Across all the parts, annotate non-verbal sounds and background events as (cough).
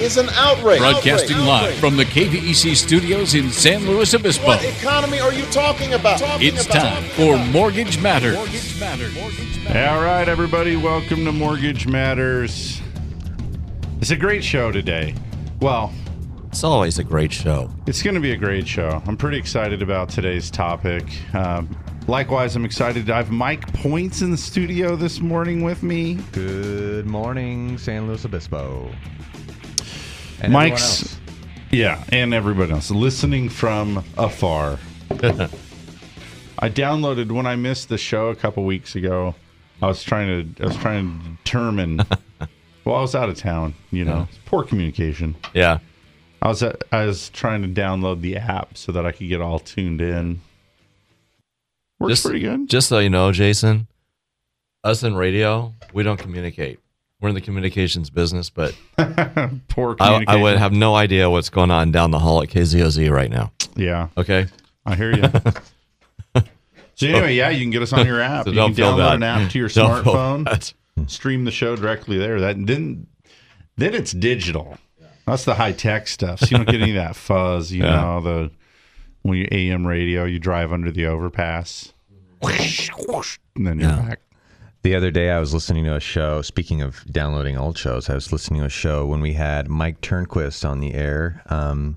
is an outrage. Broadcasting Outrage. live Outrage. from the KVEC studios in San Luis Obispo. What economy are you talking about? Talking It's about- time for Mortgage Matters. Mortgage Matters. Mortgage Matters. All right, everybody, welcome to Mortgage Matters. It's a great show today. Well, It's always a great show. it's going to be a great show. I'm pretty excited about today's topic. Um, likewise, I'm excited. I have Mike Points in the studio this morning with me. Good morning, San Luis Obispo. And Mike's, yeah, and everybody else listening from afar. (laughs) I downloaded when I missed the show a couple weeks ago. I was trying to, I was trying to determine. (laughs) well, I was out of town. You know, poor communication. Yeah. I was at, I was trying to download the app so that I could get all tuned in. Works Just, pretty good. Just so you know, Jason, us in radio, we don't communicate. We're in the communications business, but (laughs) Poor I. I would have no idea what's going on down the hall at KZOZ right now. Yeah, Okay. I hear you. (laughs) so anyway, yeah, you can get us on your app. So you can download an app to your (laughs) Don't smartphone, stream the show directly there. That then then it's digital. That's the high tech stuff. So you don't get any of that fuzz. You Yeah. know the when you AM radio, you drive under the overpass, and then you're Yeah. back. The other day, I was listening to a show. Speaking of downloading old shows, I was listening to a show when we had Mike Turnquist on the air um,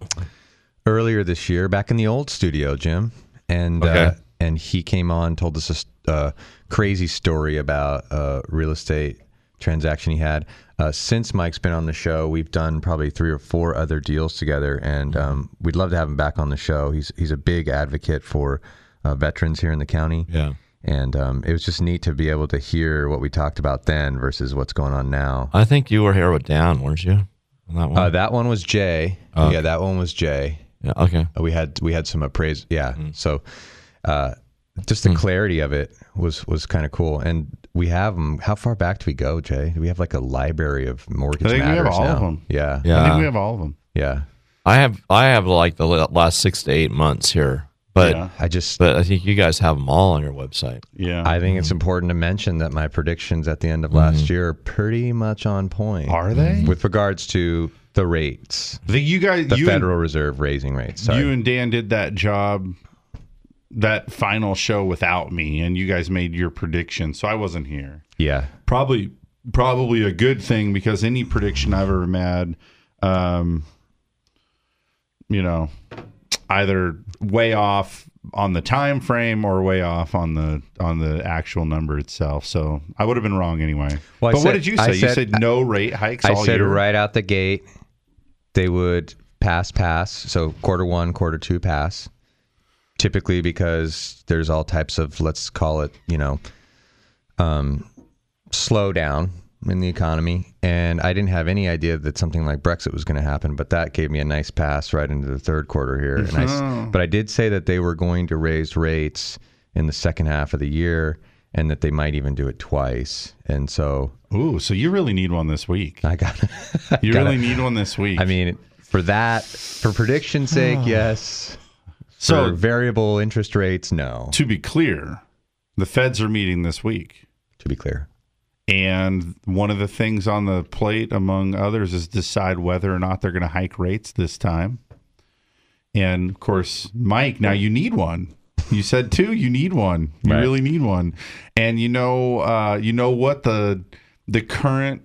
earlier this year, back in the old studio, Jim, and uh, and he came on, told us a uh, crazy story about a real estate transaction he had. Uh, since Mike's been on the show, we've done probably three or four other deals together, and um, we'd love to have him back on the show. He's he's a big advocate for uh, veterans here in the county. Yeah. And um, it was just neat to be able to hear what we talked about then versus what's going on now. I think you were here with Dan, weren't you? On that one? Uh, that one was Jay. Oh, Yeah, that one was Jay. yeah. Okay. Uh, We had we had some appraise. Yeah. Mm. So, uh, just the clarity of it was was kind of cool. And we have them. How far back do we go, Jay? Do we have like a library of mortgage I think we have all now? them. Yeah. Yeah. I think we have all of them. Yeah. I have I have like the last six to eight months here, but Yeah. I just. but I think you guys have them all on your website. Yeah, I think it's mm-hmm. important to mention that my predictions at the end of last mm-hmm. year are pretty much on point. are they? Mm-hmm. with regards to the rates, The, you guys, the you Federal Reserve raising rates. Sorry. you and Dan did that job, that final show without me, and you guys made your prediction, so I wasn't here. yeah. Probably, probably a good thing because any prediction I've ever made, um, you know, either way off on the time frame or way off on the on the actual number itself. So I would have been wrong anyway. Well, but what did you say? you said- said no rate hikes I said year. right out the gate they would pass pass. So quarter one, quarter two pass. Typically because there's all types of let's call it, you know, um slow down in the economy. And I didn't have any idea that something like Brexit was going to happen, but that gave me a nice pass right into the third quarter here. And I s (laughs) oh. but I did say that they were going to raise rates in the second half of the year and that they might even do it twice. And so Ooh, so you really need one this week. I got (laughs) it. You gotta- really need one this week. I mean, for that, for prediction's (sighs) sake, yes. so for variable interest rates, no. to be clear, the feds are meeting this week. To be clear, And one of the things on the plate, among others, is decide whether or not they're going to hike rates this time. And of course, Mike, now you need one. You said two, you need one. You Right. really need one. And you know, uh, you know what the the current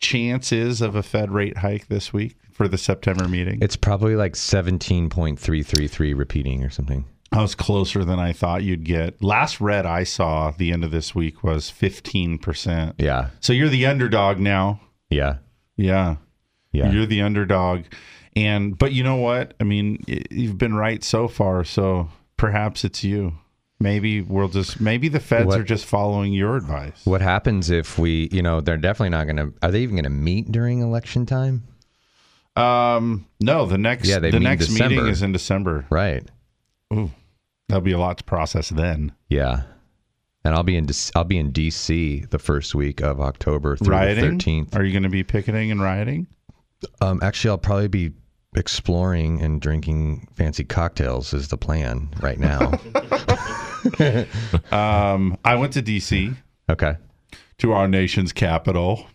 chance is of a Fed rate hike this week for the September meeting. it's probably like seventeen point three three three repeating or something. I was closer than I thought you'd get. Last read I saw the end of this week was fifteen percent. Yeah, So you're the underdog now. yeah, Yeah. yeah. You're the underdog. And but you know what? I mean, you've been right so far, so perhaps it's you. Maybe we'll just maybe the feds What- are just following your advice. what happens if we, you know, they're definitely not going to. Are they even going to meet during election time? Um no, the next Yeah, the next meeting is in December. Right. Ooh. That'll be a lot to process then. Yeah. and I'll be in DC, I'll be in DC the first week of October through Rioting? the thirteenth. Are you going to be picketing and rioting? Um, actually, I'll probably be exploring and drinking fancy cocktails is the plan right now. (laughs) (laughs) Um, I went to DC okay. to our nation's capital.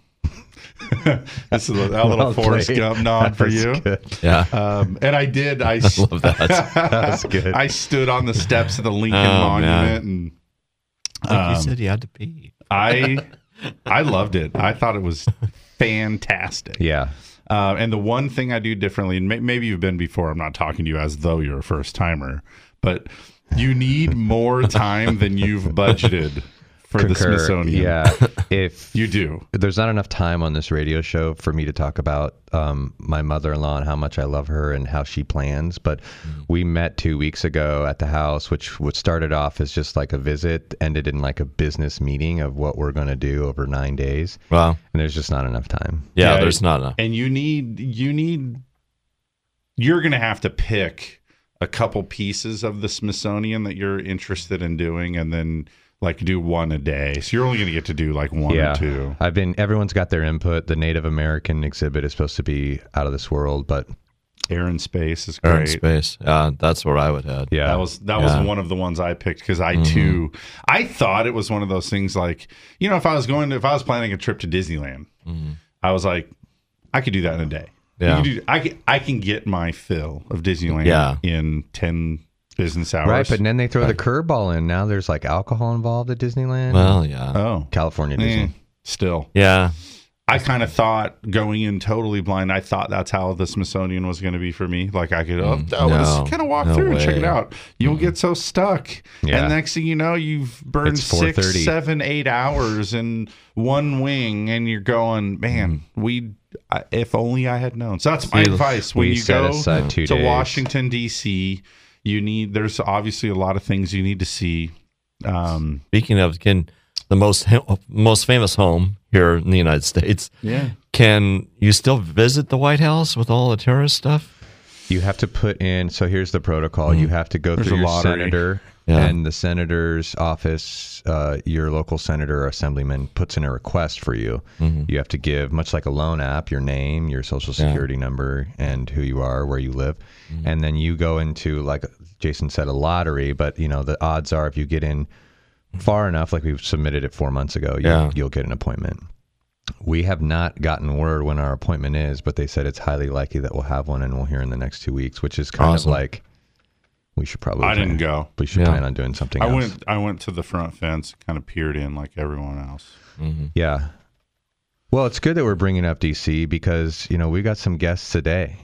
(laughs) this is a, a little Well Forrest played. Gump nod for you. good. Yeah. Um, and I did. I (laughs) Love that. (laughs) That's good. I stood on the steps of the Lincoln Oh, man. Monument and Like you Um, said, you had to pee. I I loved it. I thought it was fantastic. Yeah. Uh, and the one thing I do differently, and may, maybe you've been before, I'm not talking to you as though you're a first timer, but you need more time than you've budgeted for the Concur. Smithsonian. Yeah. (laughs) If (laughs) You do. there's not enough time on this radio show for me to talk about um, my mother-in-law and how much I love her and how she plans. But we met two weeks ago at the house, which what started off as just like a visit, ended in like a business meeting of what we're going to do over nine days. Wow. And there's just not enough time. Yeah, Yeah, there's not enough. And you need, you need, you're going to have to pick a couple pieces of the Smithsonian that you're interested in doing and then like do one a day. So you're only going to get to do like one yeah, or two. I've been. Everyone's got their input. The Native American exhibit is supposed to be out of this world, but Air and Space is great. Air and space. Yeah, that's where I would head. yeah, That was that Yeah. was one of the ones I picked because I mm-hmm. too I thought it was one of those things like you know if I was going to, if I was planning a trip to Disneyland, mm-hmm. I was like I could do that in a day. You Yeah. can do- I can I can get my fill of Disneyland Yeah. in ten business hours. right. But then they throw the (laughs) curveball in. Now there's like alcohol involved at Disneyland. Well, yeah. oh, California eh, Disney. still yeah. I kind of thought going in totally blind. I thought that's how the Smithsonian was going to be for me. Like I could, oh, oh no. let's kind of walk No through and check it out. You'll get so stuck, Yeah. and next thing you know, you've burned It's six, 4:30. seven, eight hours in one wing, and you're going, man, we. I, if only I had known. So that's my See, advice when you go to days. Washington D.C. You need. There's obviously a lot of things you need to see. Um, Speaking of, can the most most famous home here in the United States, yeah. can you still visit the White House with all the terrorist stuff? You have to put in. So here's the protocol. You have to go There's through a your lottery. senator, Yeah. and the senator's office, uh, your local senator or assemblyman puts in a request for you. You have to give, much like a loan app, your name, your social Yeah. security number, and who you are, where you live, and then you go into like Jason said, a lottery. But you know the odds are if you get in far enough, like we've submitted it four months ago, you, Yeah. you'll get an appointment. We have not gotten word when our appointment is, but they said it's highly likely that we'll have one and we'll hear in the next two weeks, which is kind Awesome. of like we should probably. I plan- didn't go. We should Yeah. plan on doing something I else. went. I went to the front fence, kind of peered in like everyone else. Mm-hmm. Yeah. Well, it's good that we're bringing up DC because you know we got some guests today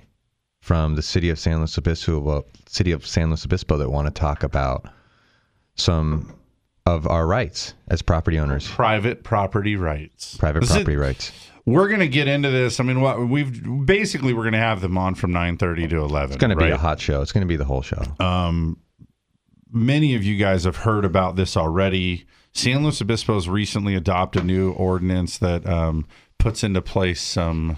from the city of San Luis Obispo, well, city of San Luis Obispo that want to talk about some of our rights as property owners, private property rights. private This is- property rights. We're gonna get into this. I mean, what we've basically we're gonna have them on from nine thirty to eleven. It's going to be a hot show. It's going to be the whole show. Many of you guys have heard about this already. San Luis Obispo's recently adopted a new ordinance that um, puts into place some.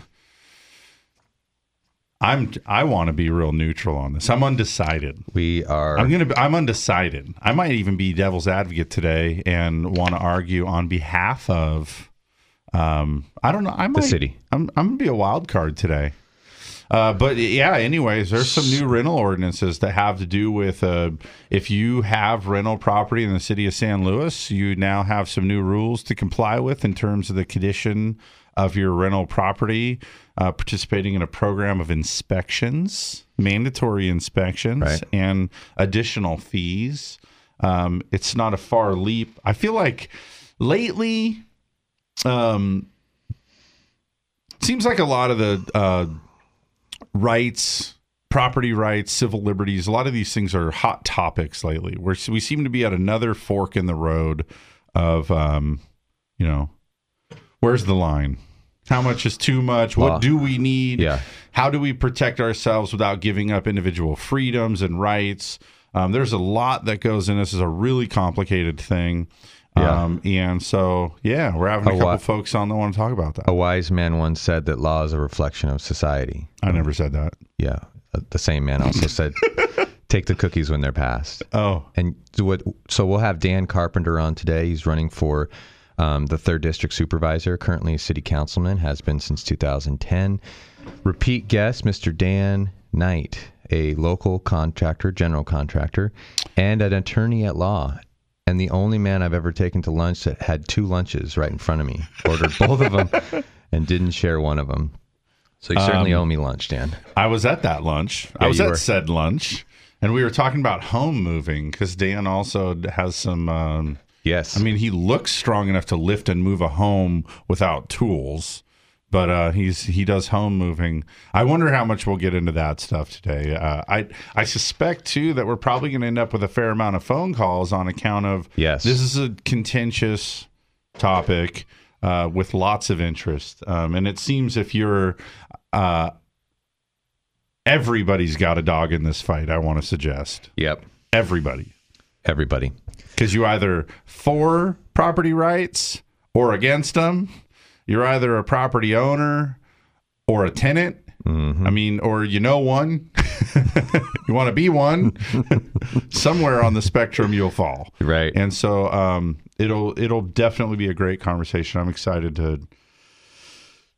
I'm I want to be real neutral on this. I'm undecided. we are. I'm gonna. Be, I'm undecided. I might even be devil's advocate today and want to argue on behalf of. Um, I don't know. I might. city. I'm. I'm gonna be a wild card today. Uh, but yeah. Anyways, there's some new rental ordinances that have to do with uh, if you have rental property in the city of San Luis, you now have some new rules to comply with in terms of the condition of your rental property. Uh, participating in a program of inspections, mandatory inspections, Right. and additional fees. Um, it's not a far leap. I feel like lately, um, seems like a lot of the uh, rights, property rights, civil liberties, a lot of these things are hot topics lately. Where we seem to be at another fork in the road of, um, you know, where's the line? How much is too much? What do we need? Yeah. How do we protect ourselves without giving up individual freedoms and rights? Um, there's a lot that goes in. This is a really complicated thing. Yeah. Um, and so, yeah, we're having a A couple lot- folks on that want to talk about that. a wise man once said that law is a reflection of society. I never said that. Yeah. uh, The same man also said (laughs) Take the cookies when they're passed. Oh, And so what? So we'll have Dan Carpenter on today. He's running for um, the third district supervisor. Currently a city councilman. Has been since 2010. Repeat guest, Mr. Dan Knight, a local contractor, general contractor, and an attorney at law. And the only man I've ever taken to lunch that had two lunches right in front of me. Ordered both of them (laughs) and didn't share one of them. So you certainly owe me lunch, Dan. I was at that lunch. I Yeah, was you at were. said lunch, and we were talking about home moving because Dan also has some. Um, Yes. I mean, he looks strong enough to lift and move a home without tools, but uh, he's he does home moving. I wonder how much we'll get into that stuff today. Uh, I I suspect too that we're probably going to end up with a fair amount of phone calls on account of Yes. This is a contentious topic uh, with lots of interest, um, and it seems if you're uh, everybody's got a dog in this fight. I want to suggest yep. everybody Everybody. because you either for property rights or against them. You're either a property owner or a tenant. I mean, or you know one. (laughs) you want to be one. (laughs) Somewhere on the spectrum, you'll fall. Right. And so um, it'll it'll definitely be a great conversation. I'm excited to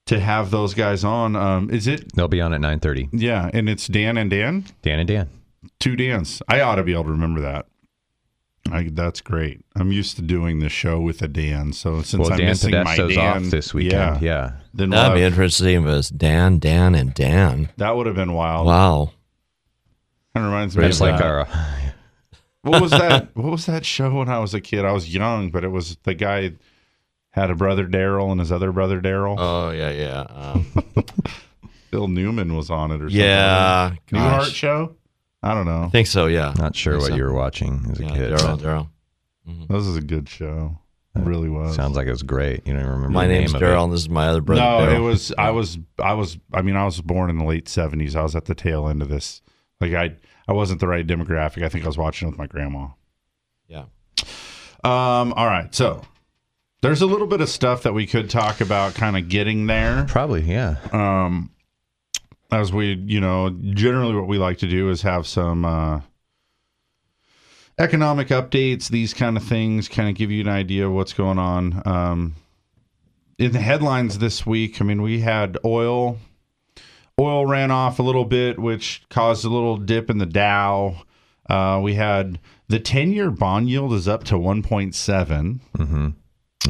to have those guys on. Um, is it? They'll be on at 9:30. Yeah, and it's Dan and Dan. Dan and Dan. two Dans. I ought to be able to remember that. I, that's great. I'm used to doing the show with a Dan, so since Well, I'm Dan missing my Podesto's Dan off this weekend. Yeah. then we'll That'd be have- interesting if it was Dan, Dan, and Dan. that would have been wild. Wow. Kind of reminds me Just of like that. our uh, what was that? (laughs) What was that show when I was a kid? I was young, but it was the guy had a brother Daryl and his other brother Daryl. Oh yeah, yeah. Um, (laughs) Bill Newman was on it or something. yeah. Newhart Gosh. show. I don't know. I think so. Yeah. not sure what so. you were watching as a Yeah. kid. Daryl. but Daryl. This is a good show. It really was. Sounds like it was great. You don't even remember My the name's name of Daryl, and this is my other brother. No, Daryl. it was. I was. I was. I mean, I was born in the late seventies. I was at the tail end of this. Like I, I wasn't the right demographic. I think I was watching it with my grandma. Yeah. Um. All right. So there's a little bit of stuff that we could talk about, kind of getting there. Probably, yeah. Um, as we, you know, generally what we like to do is have some uh, economic updates, these kind of things, kind of give you an idea of what's going on. Um, in the headlines this week, I mean, we had oil. Oil ran off a little bit, which caused a little dip in the Dow. Uh, we had the 10 year bond yield is up to 1.7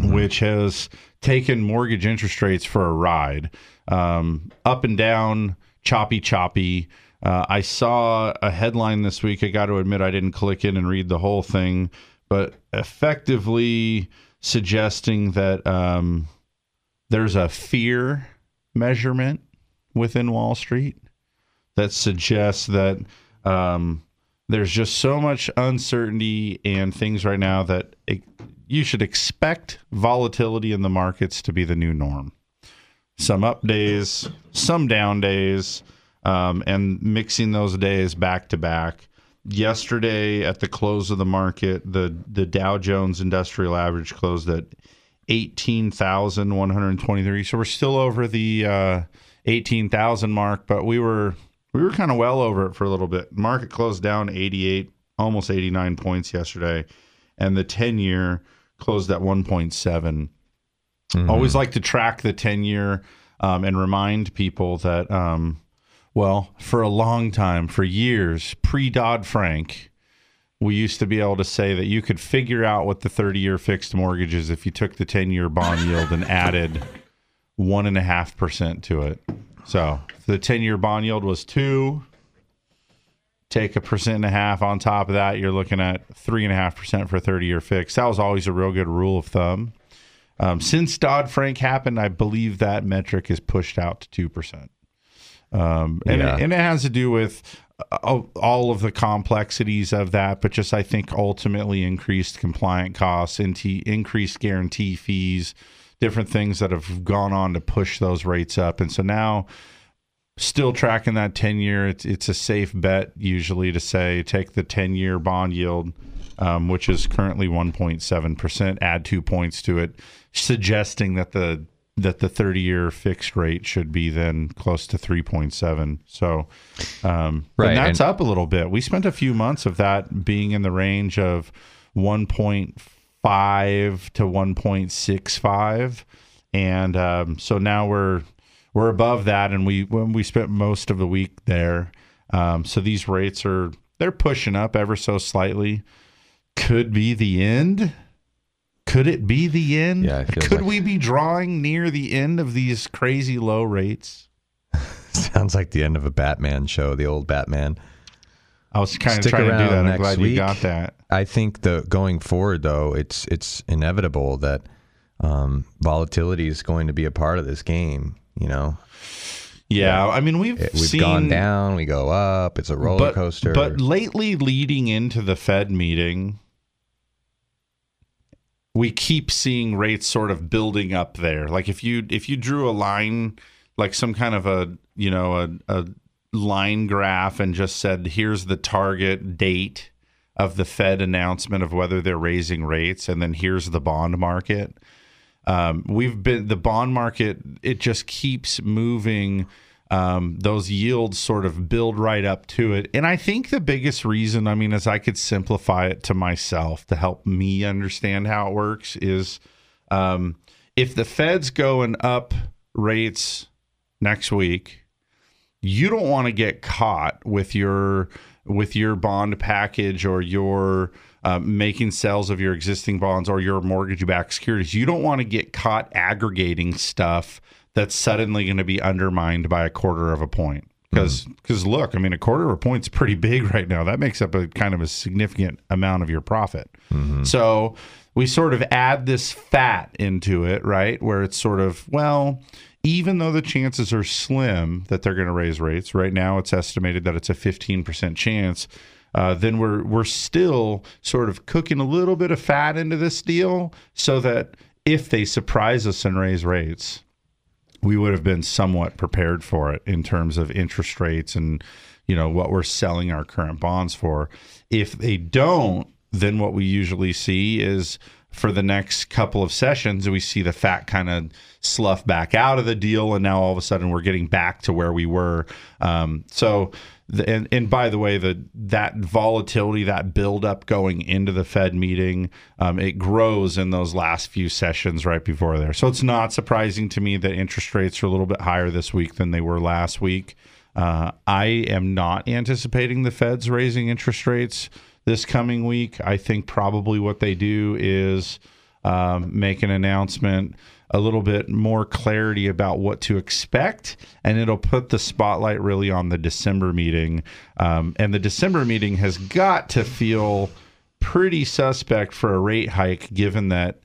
which has taken mortgage interest rates for a ride, um, up and down, choppy, choppy. Uh, I saw a headline this week. I got to admit, I didn't click in and read the whole thing, but effectively suggesting that um, there's a fear measurement within Wall Street that suggests that um, there's just so much uncertainty and things right now that it, you should expect volatility in the markets to be the new norm. Some up days, some down days, um, and mixing those days back to back. Yesterday, at the close of the market, the the Dow Jones Industrial Average closed at eighteen thousand one hundred twenty-three. So we're still over the uh, eighteen thousand mark, but we were we were kind of well over it for a little bit. Market closed down eighty-eight, almost eighty-nine points yesterday, and the ten-year closed at one point seven. Always like to track the ten-year um, and remind people that, um, well, for a long time, for years, pre Dodd Frank, we used to be able to say that you could figure out what the 30 year fixed mortgage is if you took the 10 year bond yield and added one and a half percent to it. So the 10 year bond yield was two, take a percent and a half on top of that, you're looking at three and a half percent for a 30 year fix. That was always a real good rule of thumb. Um, since Dodd Frank happened, I believe that metric is pushed out to two percent. Um, and, Yeah. it, and it has to do with uh, all of the complexities of that, but just I think ultimately increased compliant costs, into increased guarantee fees, different things that have gone on to push those rates up. And so now, still tracking that 10 year, it's, it's a safe bet usually to say take the 10 year bond yield, um, which is currently 1.7%, add two points to it, suggesting that the that the 30 year fixed rate should be then close to 3.7. So, um, Right, and that's and- up a little bit. We spent a few months of that being in the range of 1.5 to 1.65, and um, so now we're we're above that, and we when we spent most of the week there. Um, so these rates are they're pushing up ever so slightly. Could be the end. Could it be the end? Yeah, Could like- we be drawing near the end of these crazy low rates? (laughs) Sounds like the end of a Batman show, the old Batman. I was kind of Stick trying to do that. I'm next glad you got that. I think the going forward though, it's it's inevitable that um, volatility is going to be a part of this game. You know, Yeah, I mean we've It- we've seen gone down, we go up. It's a roller but, coaster. But lately, leading into the Fed meeting, we keep seeing rates sort of building up there. Like if you if you drew a line, like some kind of a you know a, a line graph, and just said here's the target date of the Fed announcement of whether they're raising rates, and then here's the bond market. Um, we've been the bond market; it just keeps moving. Um, those yields sort of build right up to it, and I think the biggest reason, I mean, as I could simplify it to myself to help me understand how it works, is um, if the Fed's going up rates next week, you don't want to get caught with your with your bond package or your uh, making sales of your existing bonds or your mortgage-backed securities. You don't want to get caught aggregating stuff that's suddenly going to be undermined by a quarter of a point. Because because look, I mean, a quarter of a point's pretty big (laughs) right now. That makes up a kind of a significant amount of your profit. So we sort of add this fat into it, right? Where it's sort of well, even though the chances are slim that they're going to raise rates, right now it's estimated that it's a 15% chance. Uh, then we're we're still sort of cooking a little bit of fat into this deal, so that if they surprise us and raise rates, we would have been somewhat prepared for it in terms of interest rates and you know what we're selling our current bonds for. If they don't, then what we usually see is for the next couple of sessions, we see the fat kind of slough back out of the deal, and now all of a sudden we're getting back to where we were. Um, so, and and by the way, the that volatility, that buildup going into the Fed meeting, um, it grows in those last few sessions right before there. So it's not surprising to me that interest rates are a little bit higher this week than they were last week. Uh, I am not anticipating the Fed's raising interest rates this coming week. I think probably what they do is um, make an announcement, a little bit more clarity about what to expect, and it'll put the spotlight really on the December meeting. Um, and the December meeting has got to feel pretty suspect for a rate hike, given that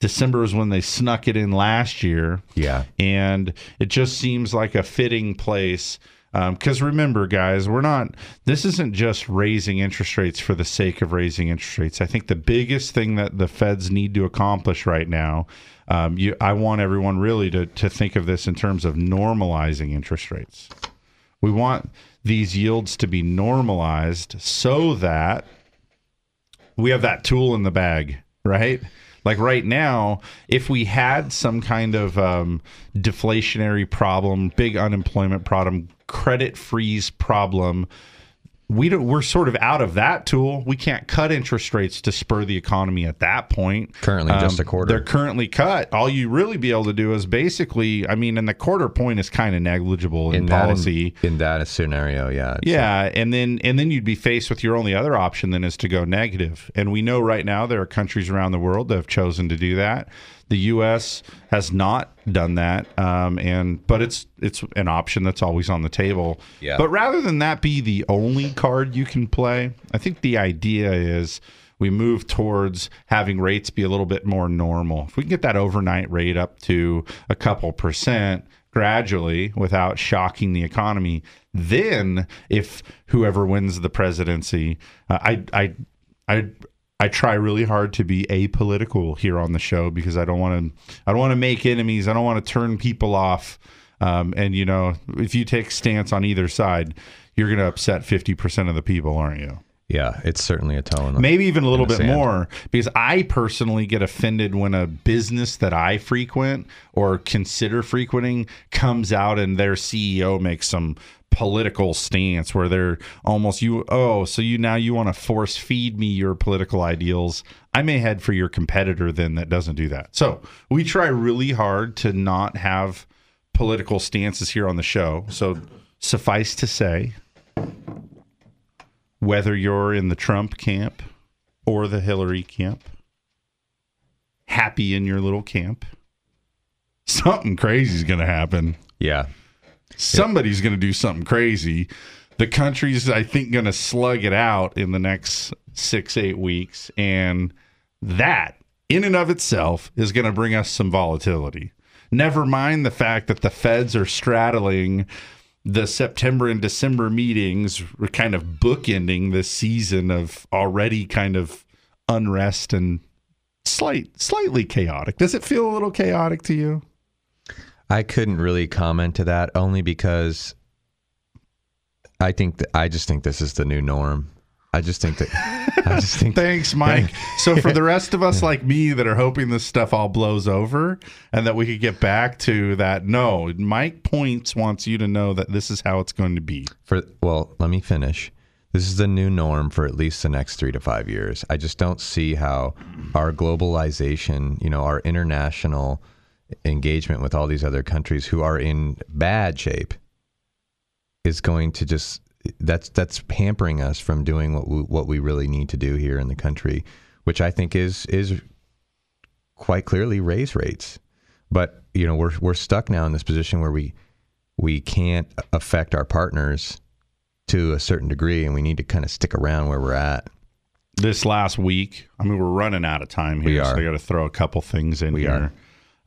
December is when they snuck it in last year. Yeah, and it just seems like a fitting place because remember guys we're not this isn't just raising interest rates for the sake of raising interest rates. I think the biggest thing that the feds need to accomplish right now um, you, i want everyone really to, to think of this in terms of normalizing interest rates we want these yields to be normalized so that we have that tool in the bag, right? Like right now, if we had some kind of um, deflationary problem, big unemployment problem, credit freeze problem, we don't, we're sort of out of that tool. We can't cut interest rates to spur the economy at that point. Um, Currently just a quarter. They're currently cut. All you really be able to do is basically, I mean, and the quarter point is kind of negligible in, that policy. in, that scenario, yeah, Yeah, and then and then you'd be faced with your only other option then is to go negative. And we know right now there are countries around the world that have chosen to do that. The U.S. has not done that, um, and but it's it's an option that's always on the table. Yeah. But rather than that be the only card you can play, I think the idea is we move towards having rates be a little bit more normal. If we can get that overnight rate up to a couple percent gradually without shocking the economy, then if whoever wins the presidency, uh, I I I I try really hard to be apolitical here on the show because I don't want to I don't want to make enemies. I don't want to turn people off. Um, and you know, if you take stance on either side, you're going to upset 50% of the people, aren't you? Yeah, it's certainly a toe in the maybe even a little bit more because I personally get offended when a business that I frequent or consider frequenting comes out and their CEO makes some political stance where they're almost you oh so you now you want to force feed me your political ideals. I may head for your competitor then that doesn't do that. So we try really hard to not have political stances here on the show. So suffice to say whether you're in the Trump camp or the Hillary camp, happy in your little camp, something crazy is going to happen. Yeah, Somebody's going to do something crazy. The country's, I think, going to slug it out in the next six, eight weeks. And that, in and of itself, is going to bring us some volatility. Never mind the fact that the feds are straddling the September and December meetings, we're kind of bookending this season of already kind of unrest and slight, slightly chaotic. Does it feel a little chaotic to you? I couldn't really comment to that only because I think that I just think this is the new norm. I just think that I just think (laughs) Thanks, Mike. so for the (laughs) rest of us like me that are hoping this stuff all blows over and that we could get back to that, no, Mike Points wants you to know that this is how it's going to be. for well, let me finish. This is the new norm for at least the next three to five years. I just don't see how our globalization, you know, our international engagement with all these other countries who are in bad shape is going to just that's that's hampering us from doing what we, what we really need to do here in the country, which I think is is quite clearly raise rates. But you know we're we're stuck now in this position where we we can't affect our partners to a certain degree, and we need to kind of stick around where we're at. This last week, I mean, we're running out of time here, We so are. I got to throw a couple things in We here.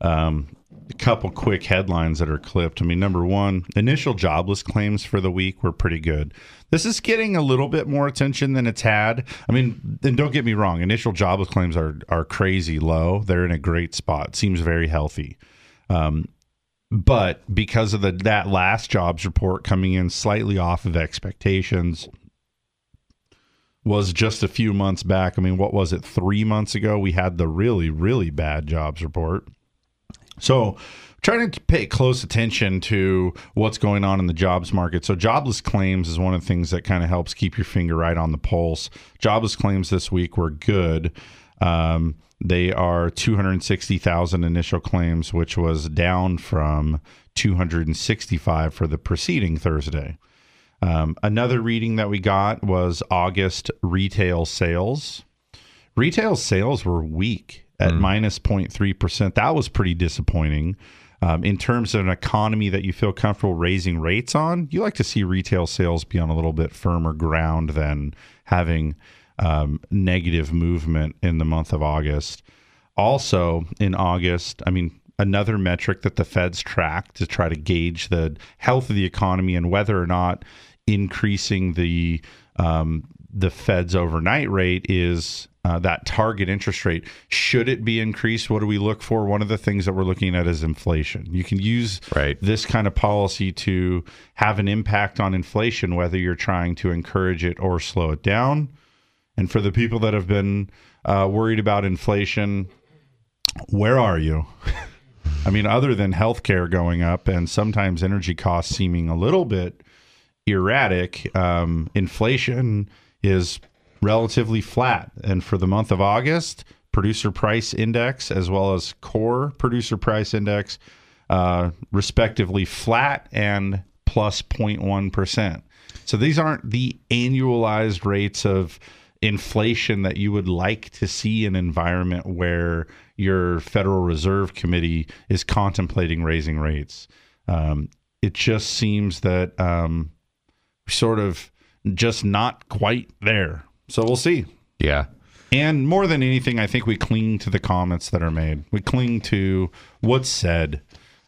Um, a couple quick headlines that are clipped. I mean, number one, initial jobless claims for the week were pretty good. This is getting a little bit more attention than it's had. I mean, and don't get me wrong, initial jobless claims are are crazy low. They're in a great spot. Seems very healthy. Um, but because of the that last jobs report coming in slightly off of expectations, was just a few months back. I mean, what was it? Three months ago, we had the really, really bad jobs report. So, trying to pay close attention to what's going on in the jobs market. So, jobless claims is one of the things that kind of helps keep your finger right on the pulse. Jobless claims this week were good. Um, they are 260,000 initial claims, which was down from 265 for the preceding Thursday. Um, another reading that we got was August retail sales. Retail sales were weak at minus 0.3%. That was pretty disappointing. Um, in terms of an economy that you feel comfortable raising rates on, you like to see retail sales be on a little bit firmer ground than having um, negative movement in the month of August. Also, in August, I mean, another metric that the feds track to try to gauge the health of the economy and whether or not increasing the um, the Fed's overnight rate is uh, that target interest rate. Should it be increased? What do we look for? One of the things that we're looking at is inflation. You can use Right. this kind of policy to have an impact on inflation, whether you're trying to encourage it or slow it down. And for the people that have been uh, worried about inflation, where are you? (laughs) I mean, other than healthcare going up and sometimes energy costs seeming a little bit erratic, um, inflation is relatively flat. And for the month of August, producer price index as well as core producer price index, uh, respectively flat and plus 0.1. So these aren't the annualized rates of inflation that you would like to see in an environment where your Federal Reserve Committee is contemplating raising rates. Um, it just seems that um, sort of just not quite there. So we'll see. Yeah. And more than anything, I think we cling to the comments that are made. We cling to what's said.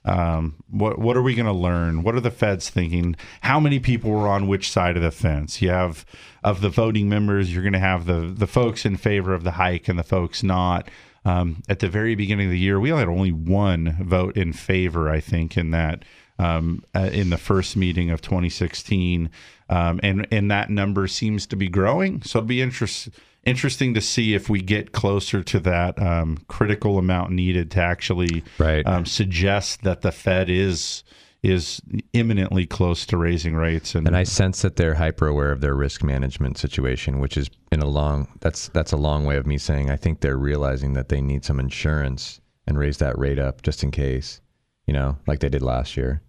Um, what what are we going to learn? What are the feds thinking? How many people were on which side of the fence? You have of the voting members. You're going to have the the folks in favor of the hike and the folks not. Um, at the very beginning of the year, we had only one vote in favor, I think, in that um, uh, in the first meeting of 2016, um, and and that number seems to be growing. So it'll be interest, interesting to see if we get closer to that um, critical amount needed to actually Right. um, suggest that the Fed is is imminently close to raising rates. And, And I sense that they're hyper aware of their risk management situation, which is in a long that's that's a long way of me saying I think they're realizing that they need some insurance and raise that rate up just in case, you know, like they did last year.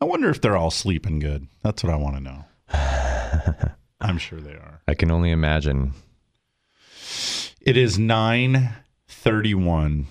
I wonder if they're all sleeping good. That's what I want to know. (laughs) I'm sure they are. I can only imagine. It is 9:31.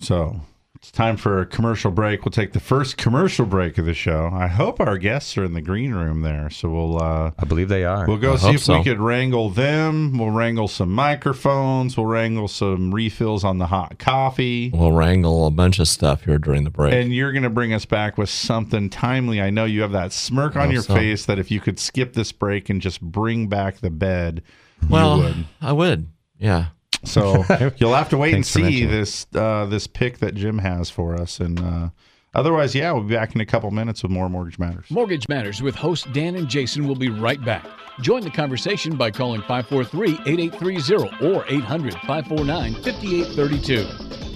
So, it's time for a commercial break. We'll take the first commercial break of the show. I hope our guests are in the green room there. So we'll uh I believe they are. We'll go I see if so. we could wrangle them. We'll wrangle some microphones. We'll wrangle some refills on the hot coffee. We'll wrangle a bunch of stuff here during the break. And you're going to bring us back with something timely. I know you have that smirk on your so. face that if you could skip this break and just bring back the bed, well, you would. I would. Yeah. So (laughs) you'll have to wait and see this uh, this pick that Jim has for us. And uh, otherwise, yeah, we'll be back in a couple minutes with more Mortgage Matters. Mortgage Matters with host Dan and Jason will be right back. Join the conversation by calling 543 8830 or 800 549 5832.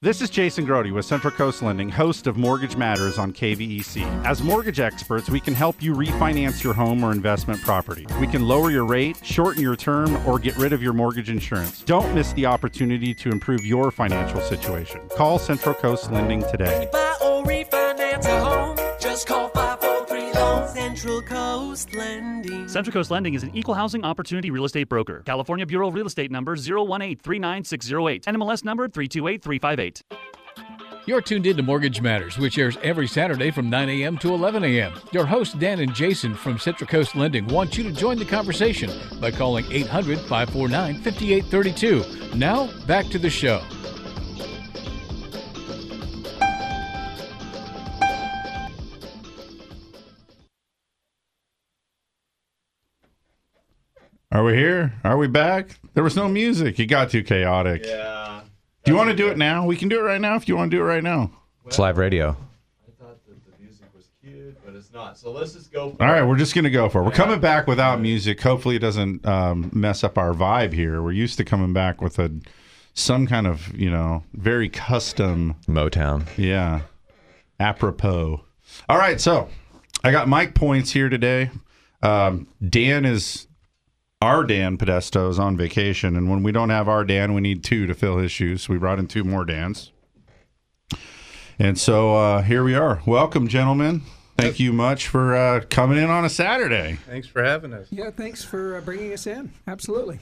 This is Jason Grody with Central Coast Lending, host of Mortgage Matters on KVEC. As mortgage experts, we can help you refinance your home or investment property. We can lower your rate, shorten your term, or get rid of your mortgage insurance. Don't miss the opportunity to improve your financial situation. Call Central Coast Lending today. Central Coast Lending. Central Coast Lending is an equal housing opportunity real estate broker. California Bureau of Real Estate number 018 39608. NMLS number 328358. You're tuned in to Mortgage Matters, which airs every Saturday from 9 a.m. to 11 a.m. Your hosts, Dan and Jason from Central Coast Lending, want you to join the conversation by calling 800 549 5832. Now, back to the show. Are we here? Are we back? There was no music. It got too chaotic. Yeah. Do you want to do it now? We can do it right now if you want to do it right now. It's live radio. I thought that the music was cute, but it's not. So let's just go. For All right, it. we're just going to go for it. We're coming back without music. Hopefully, it doesn't um, mess up our vibe here. We're used to coming back with a some kind of you know very custom Motown. yeah apropos. All right, so I got Mike Points here today. Um, Dan is our Dan Podesto is on vacation, and when we don't have our Dan, we need two to fill his shoes. So we brought in two more Dans. And so uh, here we are. Welcome, gentlemen. Thank you much for uh, coming in on a Saturday. Thanks for having us. Yeah, thanks for uh, bringing us in. Absolutely.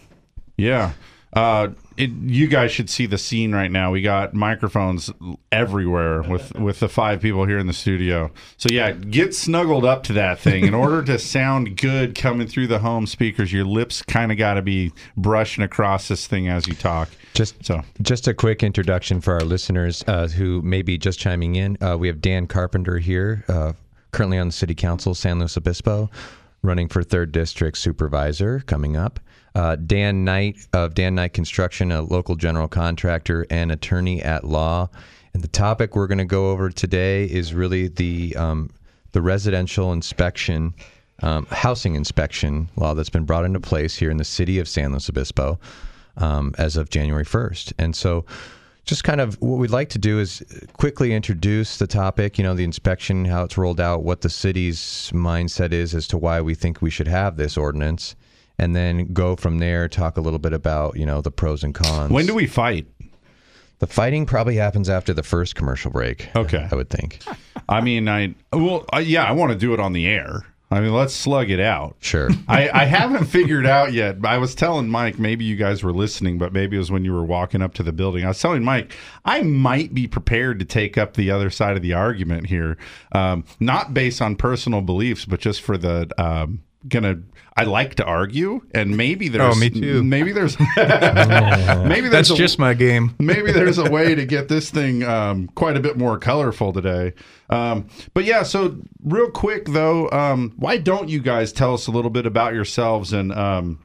Yeah. Uh, it, you guys should see the scene right now. We got microphones everywhere with with the five people here in the studio. So yeah, get snuggled up to that thing. In order to sound good coming through the home speakers, your lips kind of got to be brushing across this thing as you talk. Just so, just a quick introduction for our listeners uh, who may be just chiming in. Uh, we have Dan Carpenter here, uh, currently on the City Council, San Luis Obispo, running for third district supervisor coming up. Uh, Dan Knight of Dan Knight Construction, a local general contractor and attorney at law. And the topic we're going to go over today is really the um, the residential inspection, um, housing inspection law that's been brought into place here in the city of San Luis Obispo um, as of January 1st. And so, just kind of what we'd like to do is quickly introduce the topic, you know, the inspection, how it's rolled out, what the city's mindset is as to why we think we should have this ordinance, and then go from there, talk a little bit about, you know, the pros and cons. When do we fight? The fighting probably happens after the first commercial break. Okay. I would think. (laughs) I mean, I well, uh, yeah, I want to do it on the air. I mean, let's slug it out. Sure. (laughs) I, I haven't figured out yet. I was telling Mike, maybe you guys were listening, but maybe it was when you were walking up to the building. I was telling Mike, I might be prepared to take up the other side of the argument here, um, not based on personal beliefs, but just for the um, gonna. I like to argue, and maybe there's Oh, me too. Maybe there's (laughs) (laughs) maybe there's That's just my game. (laughs) maybe there's a way to get this thing um, quite a bit more colorful today. Um, but yeah, so real quick though, um, why don't you guys tell us a little bit about yourselves and um,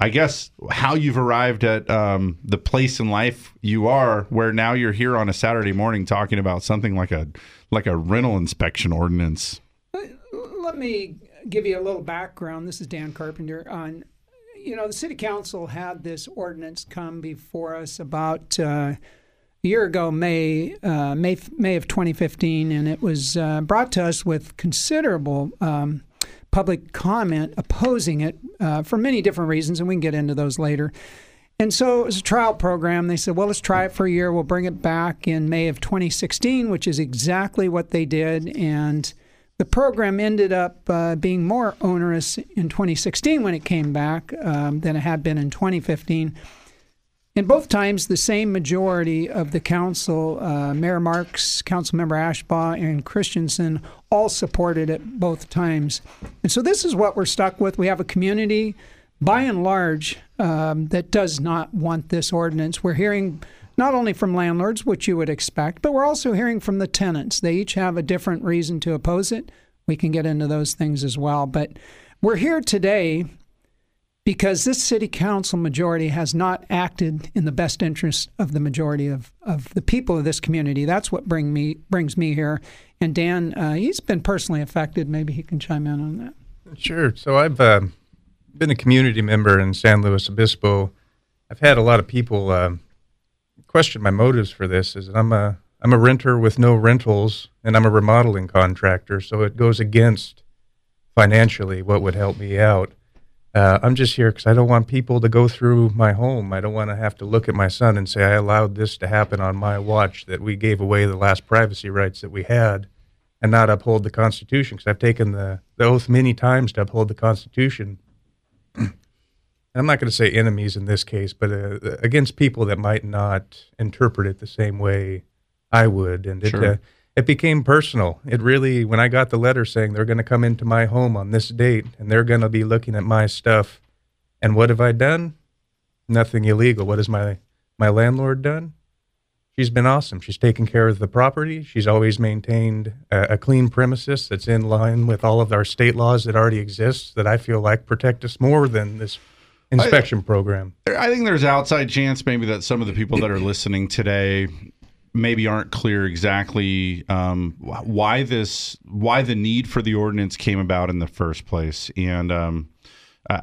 I guess how you've arrived at um, the place in life you are, where now you're here on a Saturday morning talking about something like a like a rental inspection ordinance. Let me give you a little background. This is Dan Carpenter. On, you know, the city council had this ordinance come before us about uh, a year ago, May uh, May May of 2015, and it was uh, brought to us with considerable. Um, public comment opposing it uh, for many different reasons, and we can get into those later. And so it was a trial program. They said, well, let's try it for a year. We'll bring it back in May of 2016, which is exactly what they did. And the program ended up uh, being more onerous in 2016 when it came back um, than it had been in 2015. And both times, the same majority of the council, uh, Mayor Marx, Councilmember Ashbaugh, and Christianson, all supported it both times. And so this is what we're stuck with. We have a community, by and large, um, that does not want this ordinance. We're hearing not only from landlords, which you would expect, but we're also hearing from the tenants. They each have a different reason to oppose it. We can get into those things as well. But we're here today because this city council majority has not acted in the best interest of the majority of, of the people of this community. That's what bring me brings me here. And Dan, uh, he's been personally affected. Maybe he can chime in on that. Sure. So I've uh, been a community member in San Luis Obispo. I've had a lot of people uh, question my motives for this. Is I'm a I'm a renter with no rentals, and I'm a remodeling contractor, so it goes against financially what would help me out. Uh, I'm just here because I don't want people to go through my home. I don't want to have to look at my son and say I allowed this to happen on my watch. That we gave away the last privacy rights that we had, and not uphold the Constitution. Because I've taken the, the oath many times to uphold the Constitution. I'm not going to say enemies in this case, but uh, against people that might not interpret it the same way I would. And it, Sure. uh, it became personal. It really, when I got the letter saying they're going to come into my home on this date and they're going to be looking at my stuff, and what have I done? Nothing illegal. What has my my landlord done? She's been awesome. She's taken care of the property. She's always maintained a, a clean premises that's in line with all of our state laws that already exist. That I feel like protect us more than this inspection program. I think there's outside chance maybe that some of the people that are listening today maybe aren't clear exactly um, why this why the need for the ordinance came about in the first place and um, uh,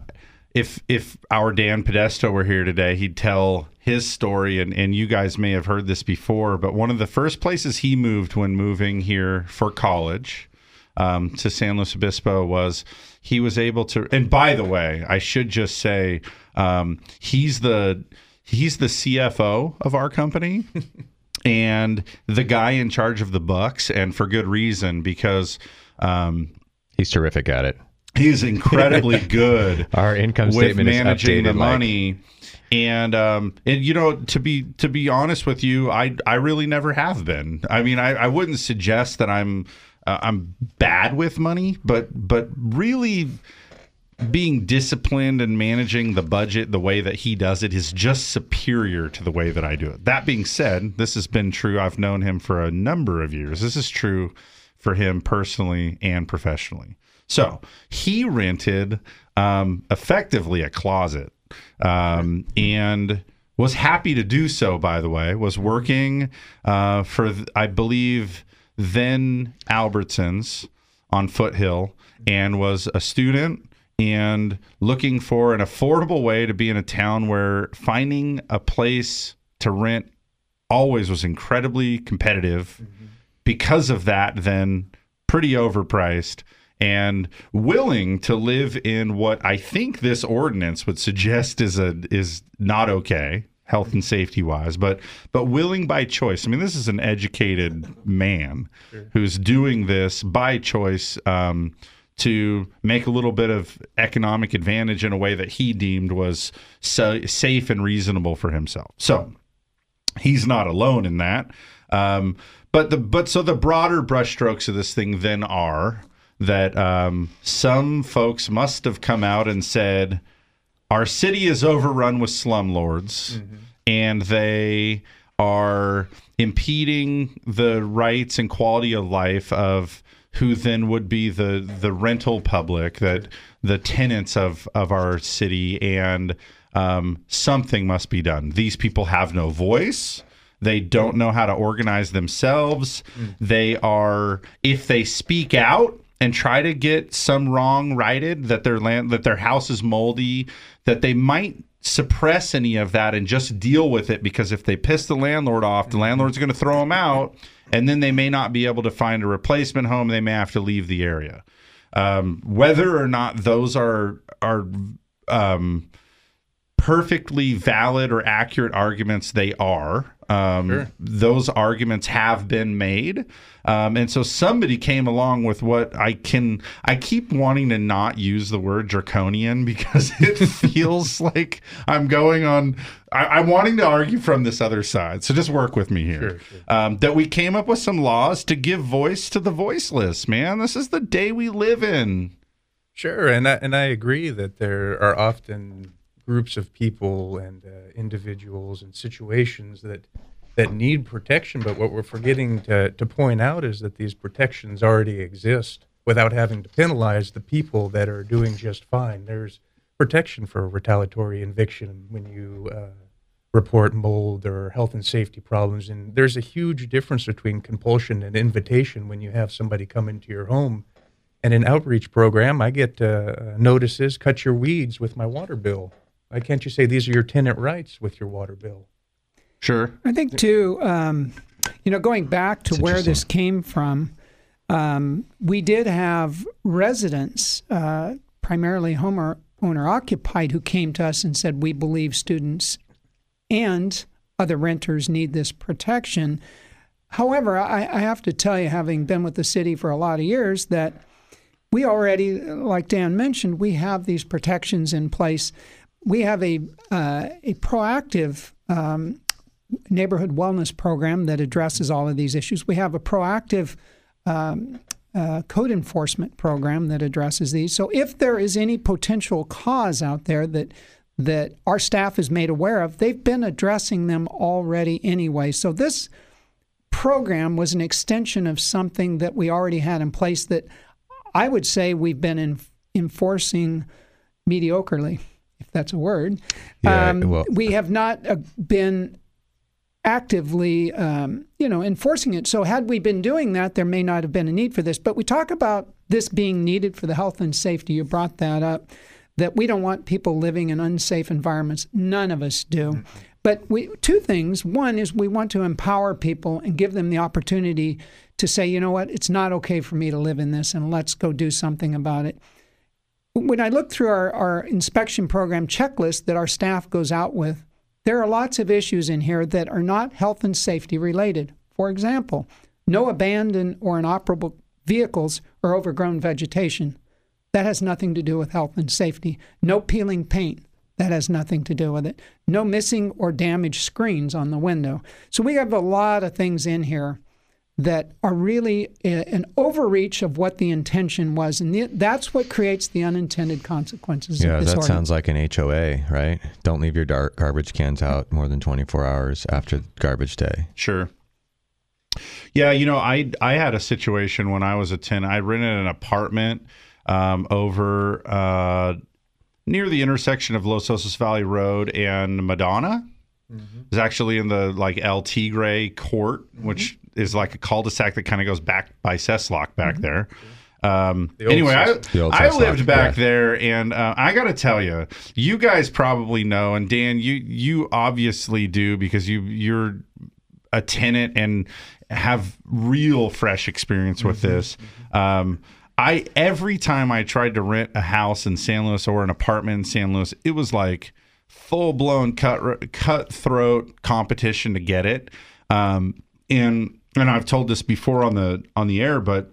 if if our Dan Podesto were here today he'd tell his story and, and you guys may have heard this before but one of the first places he moved when moving here for college um, to San Luis Obispo was he was able to. And by the way, I should just say um, he's the he's the CFO of our company. (laughs) And the guy in charge of the Bucks, and for good reason, because um, he's terrific at it. He's incredibly (laughs) good. Our income with statement is managing the like- money. And um, and you know to be to be honest with you, I I really never have been. I mean, I, I wouldn't suggest that I'm uh, I'm bad with money, but but really being disciplined and managing the budget the way that he does it is just superior to the way that I do it. That being said, this has been true. I've known him for a number of years. This is true for him personally and professionally. So he rented um, effectively a closet um, and was happy to do so, by the way, was working uh, for, I believe, then Albertsons on Foothill and was a student and looking for an affordable way to be in a town where finding a place to rent always was incredibly competitive. Mm-hmm. Because of that, then pretty overpriced and willing to live in what I think this ordinance would suggest is a is not okay health and safety wise but but willing by choice. I mean this is an educated man who's doing this by choice um, to make a little bit of economic advantage in a way that he deemed was so safe and reasonable for himself. So he's not alone in that. Um, but the but so the broader brushstrokes of this thing then are that um, some folks must have come out and said our city is overrun with slumlords, and they are impeding the rights and quality of life of who then would be the the rental public that the tenants of of our city and um, something must be done. These people have no voice. They don't know how to organize themselves. They are if they speak out and try to get some wrong righted that their land that their house is moldy that they might suppress any of that and just deal with it because if they piss the landlord off the landlord's going to throw them out and then they may not be able to find a replacement home they may have to leave the area. Um, whether or not those are are um, perfectly valid or accurate arguments they are um, Sure. those arguments have been made. Um, and so somebody came along with what i can i keep wanting to not use the word draconian (laughs) because it feels (laughs) like i'm going on I, i'm wanting to argue from this other side. So just work with me here. Um, that we came up with some laws to give voice to the voiceless man. This is the day we live in. Sure, and I, and I agree that there are often groups of people and uh, individuals and situations that that need protection. But what we're forgetting to, to point out is that these protections already exist without having to penalize the people that are doing just fine. There's protection for retaliatory eviction when you uh, report mold or health and safety problems, and there's a huge difference between compulsion and invitation when you have somebody come into your home and an outreach program, I get uh, notices, cut your weeds with my water bill. Why can't you say these are your tenant rights with your water bill? Sure. I think too, um, you know, going back to where this came from, um, we did have residents, uh, primarily homeowner owner occupied, who came to us and said, "We believe students and other renters need this protection." However, I, I have to tell you, having been with the city for a lot of years, that we already, like Dan mentioned, we have these protections in place. We have a uh, a proactive um, neighborhood wellness program that addresses all of these issues. We have a proactive um, uh, code enforcement program that addresses these. So if there is any potential cause out there that that our staff is made aware of, they've been addressing them already anyway. So this program was an extension of something that we already had in place that I would say we've been in, enforcing mediocrely, if that's a word. Yeah, Um, well- we have not uh, been actively, um, you know, enforcing it. So had we been doing that, there may not have been a need for this. But we talk about this being needed for the health and safety. You brought that up. That we don't want people living in unsafe environments. None of us do. But we two things. One is we want to empower people and give them the opportunity to say, you know what, it's not okay for me to live in this, and let's go do something about it when I look through our, our inspection program checklist that our staff goes out with, there are lots of issues in here that are not health and safety related. For example, no abandoned or inoperable vehicles or overgrown vegetation. That has nothing to do with health and safety. No peeling paint. That has nothing to do with it. No missing or damaged screens on the window. So we have a lot of things in here that are really a- an overreach of what the intention was, and the, that's what creates the unintended consequences. Yeah, of that ordinance. sounds like an HOA, right? Don't leave your dark garbage cans out more than 24 hours after garbage day. Sure. Yeah, you know, I I had a situation when I was a ten. I rented an apartment um, over uh, near the intersection of Los Osos Valley Road and Madonna. It's actually in the like El Tigre court, which is like a cul-de-sac that kind of goes back by Cesslock back there. Um, The anyway, I, The I lived back yeah. there, and uh, I got to tell you, you guys probably know, and Dan, you you obviously do because you you're a tenant and have real fresh experience with this. Um, I every time I tried to rent a house in San Luis or an apartment in San Luis, it was like full blown cut cutthroat competition to get it. Um, and and I've told this before on the on the air, but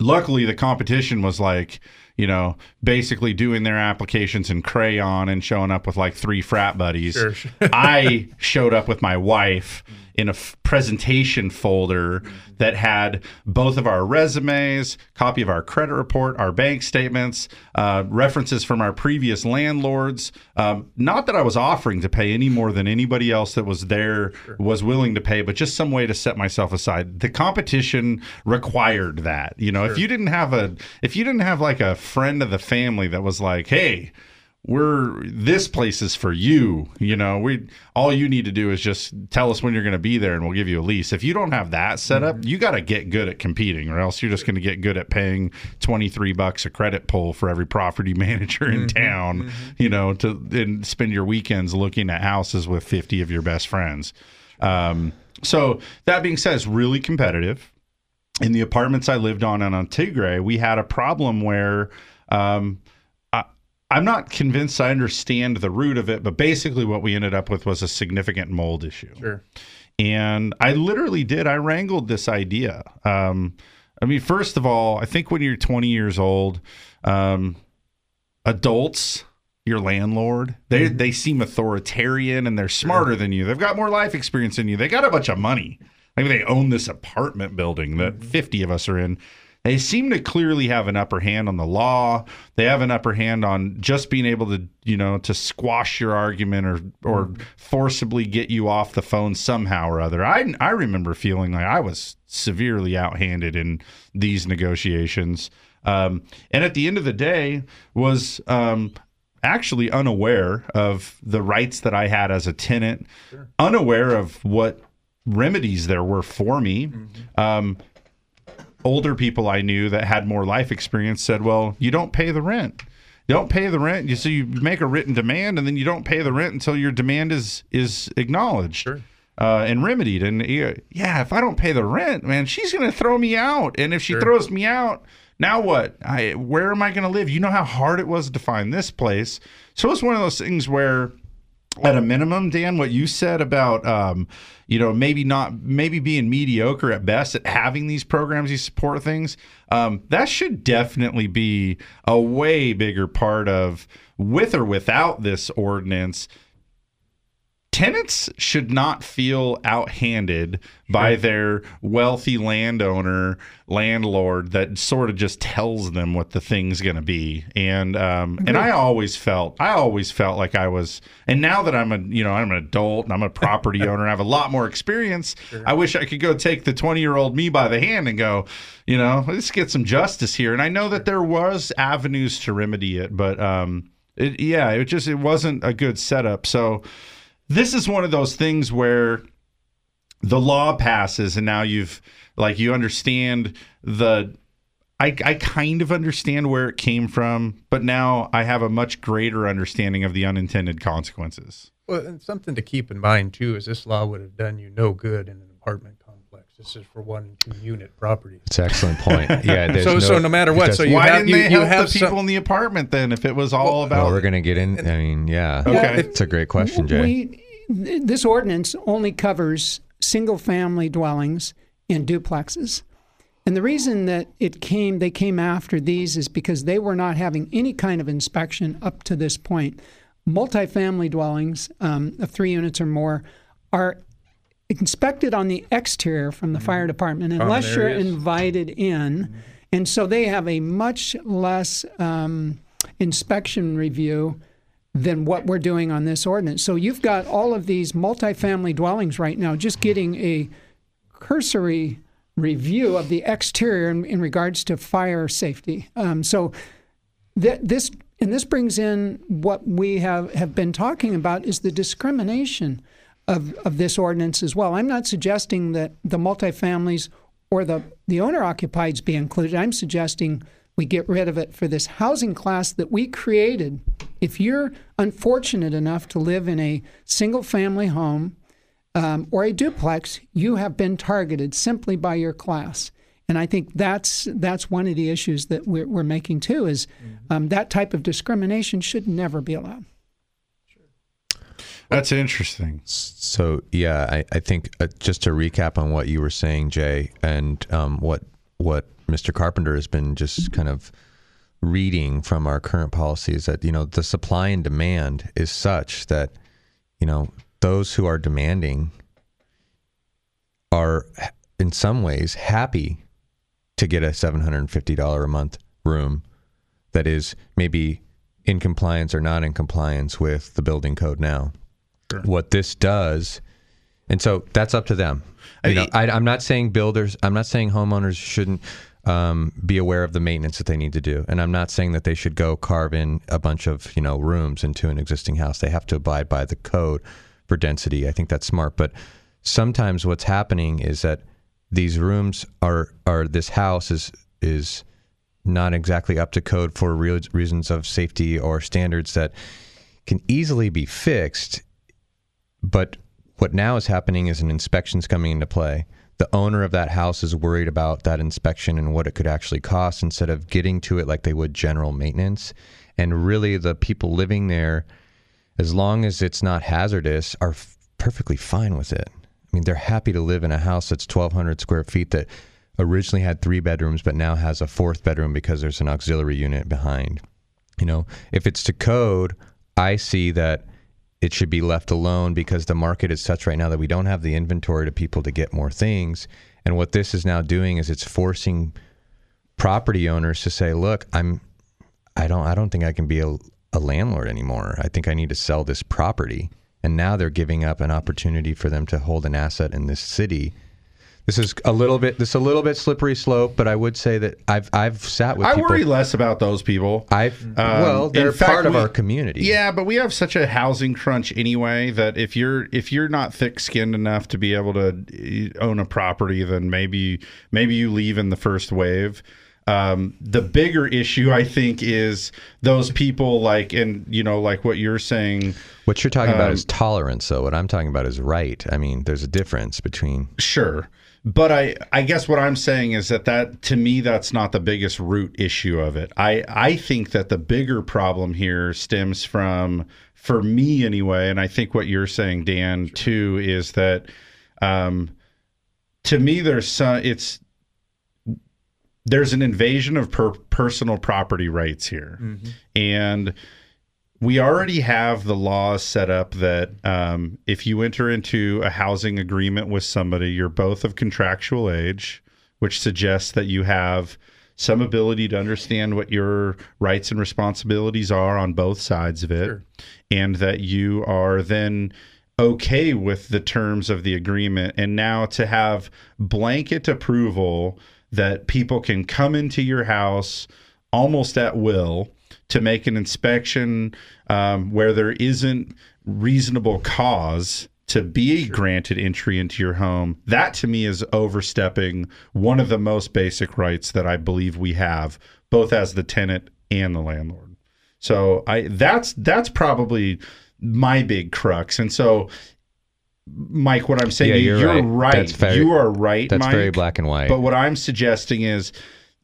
luckily the competition was like you know basically doing their applications in crayon and showing up with like three frat buddies Sure, sure. (laughs) i showed up with my wife in a f- presentation folder that had both of our resumes copy of our credit report our bank statements uh, references from our previous landlords. Um, not that i was offering to pay any more than anybody else that was there was willing to pay but just some way to set myself aside. The competition required that you know if you didn't have a if you didn't have like a friend of the family that was like hey we're this place is for you you know? We all you need to do is just tell us when you're going to be there and we'll give you a lease. If you don't have that set up you got to get good at competing or else you're just going to get good at paying 23 bucks a credit pull for every property (laughs) manager in town you know to and spend your weekends looking at houses with 50 of your best friends. Um, so that being said it's really competitive. In the apartments I lived on in Antigua, we had a problem where um, I'm not convinced I understand the root of it, but basically what we ended up with was a significant mold issue. Sure. And I literally did. I wrangled this idea. Um, I mean, first of all, I think when you're 20 years old, um, adults, your landlord, they they seem authoritarian and they're smarter than you. They've got more life experience than you. They got a bunch of money. Maybe they own this apartment building that 50 of us are in. They seem to clearly have an upper hand on the law. They have an upper hand on just being able to, you know, to squash your argument or or forcibly get you off the phone somehow or other. I I remember feeling like I was severely outhanded in these negotiations. Um, and at the end of the day, was um, actually unaware of the rights that I had as a tenant, unaware of what remedies there were for me. Um, older people I knew that had more life experience said, "Well, you don't pay the rent. You don't pay the rent. You so you make a written demand, and then you don't pay the rent until your demand is is acknowledged." Uh, and remedied, and yeah, yeah, if I don't pay the rent, man, she's gonna throw me out. And if she throws me out, now what? I where am I gonna live? You know how hard it was to find this place. So it's one of those things where at a minimum, Dan, what you said about, um, you know, maybe not, maybe being mediocre at best at having these programs, these support things, um, that should definitely be a way bigger part of, with or without this ordinance. Tenants should not feel outhanded by their wealthy landowner, landlord that sort of just tells them what the thing's going to be. And um, and I always felt, I always felt like I was. And now that I'm a, you know, I'm an adult and I'm a property (laughs) owner, and I have a lot more experience. I wish I could go take the 20 year old me by the hand and go, you know, let's get some justice here. And I know that there was avenues to remedy it, but um, it, yeah, it just it wasn't a good setup. So this is one of those things where the law passes and now you've like you understand the I, I kind of understand where it came from, but now I have a much greater understanding of the unintended consequences. Well, and something to keep in mind too is this law would have done you no good in an apartment complex. This is for one and two unit properties. It's an excellent point. Yeah. (laughs) there's So- so no matter what, so you Why have- didn't you- they you help have the people some- in the apartment then if it was all about Well, we're gonna get in. I mean, yeah. Okay. It's a great question, Jay. We, this ordinance only covers single family dwellings and duplexes. And the reason that it came, they came after these is because they were not having any kind of inspection up to this point. Multifamily dwellings um, of three units or more are inspected on the exterior from the fire department unless you're invited in. And so they have a much less um, inspection review than what we're doing on this ordinance. So you've got all of these multifamily dwellings right now just getting a cursory review of the exterior in, in regards to fire safety. Um, so th- this and this brings in what we have, have been talking about is the discrimination of, of this ordinance as well. I'm not suggesting that the multifamilies or the, the owner occupieds be included. I'm suggesting we get rid of it for this housing class that we created. If you're unfortunate enough to live in a single family home um, or a duplex, you have been targeted simply by your class. And I think that's that's one of the issues that we're, we're making too. Is um, that type of discrimination should never be allowed. That's interesting. So yeah, I, I think uh, just to recap on what you were saying, Jay, and um, what what Mr. Carpenter has been just kind of reading from our current policy is that you know the supply and demand is such that you know those who are demanding are in some ways happy to get a $750 a month room that is maybe in compliance or not in compliance with the building code now. What this does, and so that's up to them. You know, I, I'm not saying builders, I'm not saying homeowners shouldn't um, be aware of the maintenance that they need to do, and I'm not saying that they should go carve in a bunch of you know rooms into an existing house. They have to abide by the code for density. I think that's smart, but sometimes what's happening is that these rooms are are this house is is not exactly up to code for real reasons of safety or standards that can easily be fixed. But what now is happening is an inspection's coming into play. The owner of that house is worried about that inspection and what it could actually cost instead of getting to it like they would general maintenance. And really, the people living there, as long as it's not hazardous, are f- perfectly fine with it. I mean, they're happy to live in a house that's 1,200 square feet that originally had three bedrooms, but now has a fourth bedroom because there's an auxiliary unit behind. You know, if it's to code, I see that it should be left alone because the market is such right now that we don't have the inventory to people to get more things. And what this is now doing is it's forcing property owners to say, "Look, I'm, I don't, I don't think I can be a, a landlord anymore. I think I need to sell this property." And now they're giving up an opportunity for them to hold an asset in this city. This is a little bit, this is a little bit slippery slope, but I would say that I've, I've sat with. I people, worry less about those people. I've, Um, well, they're fact, part of we- our community. Yeah, but we have such a housing crunch anyway that if you're if you're not thick-skinned enough to be able to uh, own a property, then maybe maybe you leave in the first wave. Um, the bigger issue, I think, is those people like, and you know, like what you're saying. What you're talking about um, is tolerance, though. What I'm talking about is right. I mean, there's a difference between. Sure. But I, I guess what I'm saying is that that to me that's not the biggest root issue of it. I, I think that the bigger problem here stems from, for me anyway, and I think what you're saying, Dan, too, is that, um, to me there's some, it's there's an invasion of per- personal property rights here, and we already have the laws set up that um, if you enter into a housing agreement with somebody, you're both of contractual age, which suggests that you have some ability to understand what your rights and responsibilities are on both sides of it, and that you are then okay with the terms of the agreement. And now to have blanket approval that people can come into your house almost at will to make an inspection um, where there isn't reasonable cause to be granted entry into your home. That to me is overstepping one of the most basic rights that i believe we have both as the tenant and the landlord. So i that's that's probably my big crux. And so mike what i'm saying Yeah, you, you're you're right. right, you are right that's very black and white. but what i'm suggesting is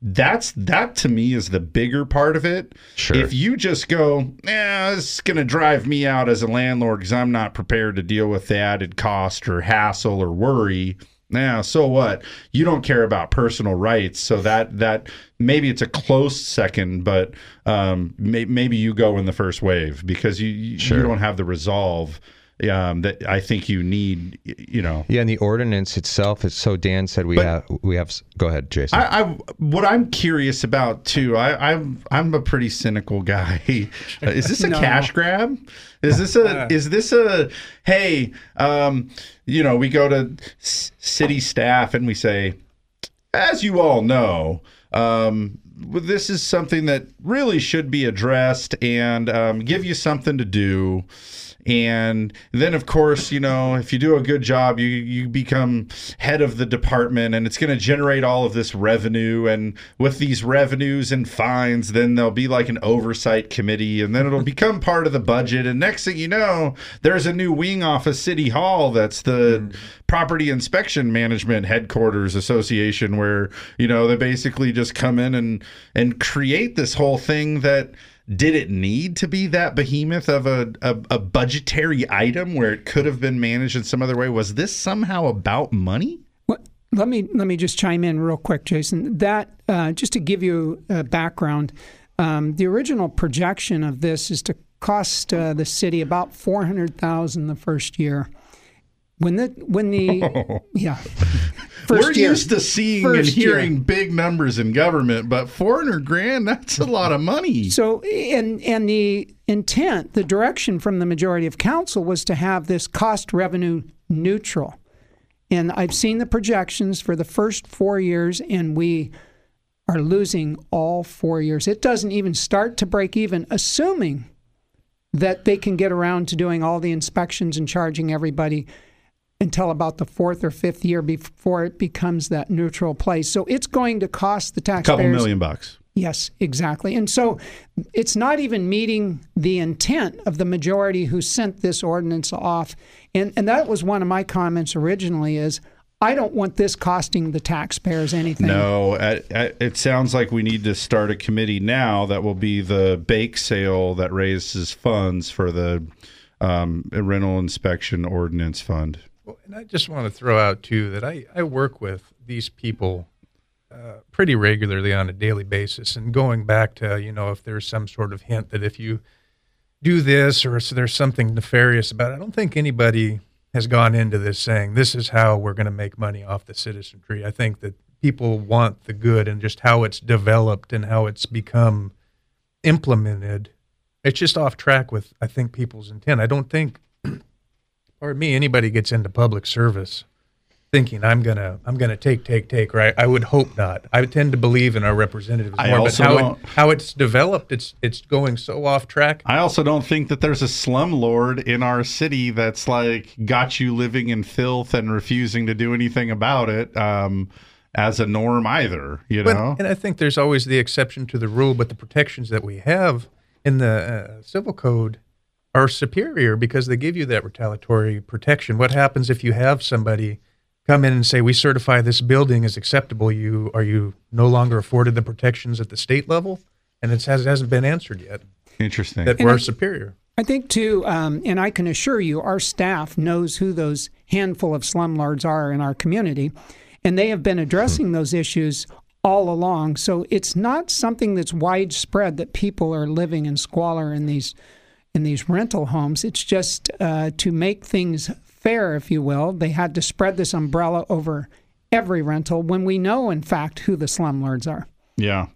that's that to me is the bigger part of it. Sure. If you just go, yeah, it's going to drive me out as a landlord because I'm not prepared to deal with the added cost or hassle or worry. Now, so what? You don't care about personal rights, so that that maybe it's a close second, but um, may, maybe you go in the first wave because you you, you don't have the resolve um, that I think you need. You know, Yeah, and the ordinance itself is so. Dan said we But- have we have. Go ahead, Jason. I, I what I'm curious about too. I, I'm I'm a pretty cynical guy. Uh, (laughs) is this a No. cash grab? Is this a is this a hey? Um, you know, we go to s- city staff and we say, as you all know, um, this is something that really should be addressed and um, give you something to do. And then, of course, you know, if you do a good job, you you become head of the department, and it's going to generate all of this revenue. And with these revenues and fines, then there'll be like an oversight committee, and then it'll become part of the budget. And next thing you know, there's a new wing off of City Hall that's the hmm. Property Inspection Management Headquarters Association, where you know they basically just come in and and create this whole thing that did it need to be that behemoth of a, a, a budgetary item where it could have been managed in some other way? Was this somehow about money? Well, let me let me just chime in real quick, Jason. That uh, just to give you a background, um, the original projection of this is to cost uh, the city about four hundred thousand the first year. When the when the (laughs) yeah, We're year. used to seeing and First year. hearing big numbers in government, but 400 grand, that's a lot of money. So, and and the intent, the direction from the majority of council was to have this cost revenue neutral. And I've seen the projections for the first four years, and we are losing all four years. It doesn't even start to break even, assuming that they can get around to doing all the inspections and charging everybody until about the fourth or fifth year before it becomes that neutral place. So it's going to cost the A taxpayers couple million bucks. Yes, exactly. And so it's not even meeting the intent of the majority who sent this ordinance off. And and that was one of my comments originally is I don't want this costing the taxpayers anything. No, I- I- it sounds like we need to start a committee now that will be the bake sale that raises funds for the um, rental inspection ordinance fund. And I just want to throw out too that I, I work with these people uh, pretty regularly on a daily basis, and going back to you know if there's some sort of hint that if you do this or there's something nefarious about it, I don't think anybody has gone into this saying this is how we're going to make money off the citizenry. I think that people want the good and just how it's developed and how it's become implemented. It's just off track with I think people's intent. I don't think or me, anybody gets into public service thinking I'm gonna I'm gonna take take take right. I would hope not. I tend to believe in our representatives I more, but how it, how it's developed, it's it's going so off track. I also don't think that there's a slumlord in our city that's like got you living in filth and refusing to do anything about it um, as a norm either. You But- know, and I think there's always the exception to the rule, but the protections that we have in the uh, civil code are superior because they give you that retaliatory protection. What happens if you have somebody come in and say, "We certify this building is acceptable"? You are you no longer afforded the protections at the state level, and it has, hasn't been answered yet. Interesting. That And we're I- superior. I think too, um, and I can assure you, our staff knows who those handful of slumlords are in our community, and they have been addressing those issues all along. So it's not something that's widespread that people are living in squalor in these in these rental homes. It's just uh, to make things fair, if you will. They had to spread this umbrella over every rental when we know, in fact, who the slumlords are. Yeah.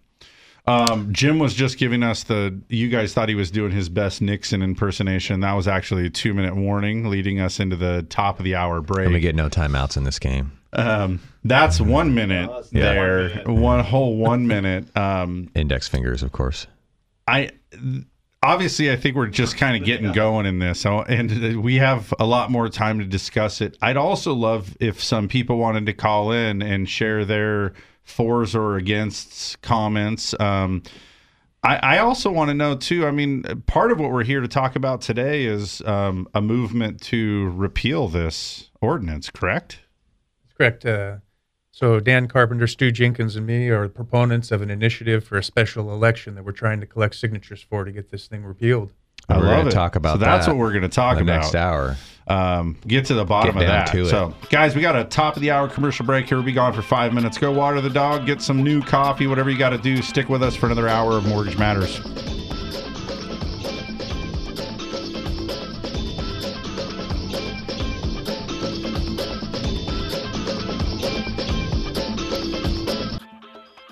Um, Jim was just giving us the. You guys thought he was doing his best Nixon impersonation. That was actually a two minute warning, leading us into the top of the hour break. And we get no timeouts in this game. Um, that's one minute there, one whole one minute. Um, Index fingers, of course. I obviously I think we're just kind of getting going in this, and we have a lot more time to discuss it. I'd also love if some people wanted to call in and share their fors or against comments. Um, I, I also want to know too. I mean, part of what we're here to talk about today is um, a movement to repeal this ordinance. Correct? Correct. Uh, so Dan Carpenter, Stu Jenkins, and me are proponents of an initiative for a special election that we're trying to collect signatures for to get this thing repealed. I We're love gonna it. talk about that. so that's that what we're going to talk about next hour. Um, get to the bottom Get of that. to. So, guys, we got a top of the hour commercial break here. We'll be gone for five minutes. Go water the dog, get some new coffee, whatever you got to do. Stick with us for another hour of Mortgage Matters.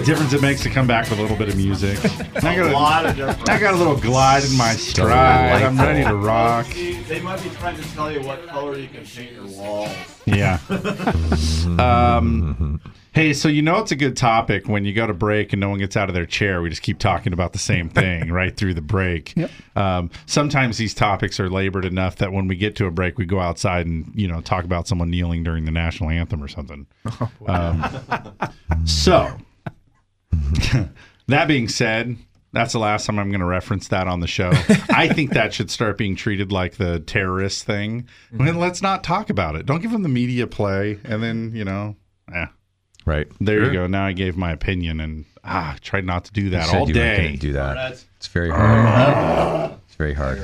A difference it makes to come back with a little bit of music. (laughs) I got a, lot of difference. I got a little glide in my stride. I'm ready to rock. They might be trying to tell you what color you can paint your walls. Yeah. (laughs) (laughs) um, hey, so you know it's a good topic when you go to break and no one gets out of their chair. We just keep talking about the same thing right through the break. Yep. Um, sometimes these topics are labored enough that when we get to a break, we go outside and you know talk about someone kneeling during the national anthem or something. um, so, that being said. That's the last time I'm going to reference that on the show. (laughs) I think that should start being treated like the terrorist thing. Well, let's not talk about it. Don't give them the media play, and then you know, eh. Right. There Sure. you go. Now I gave my opinion, and ah, tried not to do You that said all you day. gonna do that. It's very hard. (laughs) It's very hard.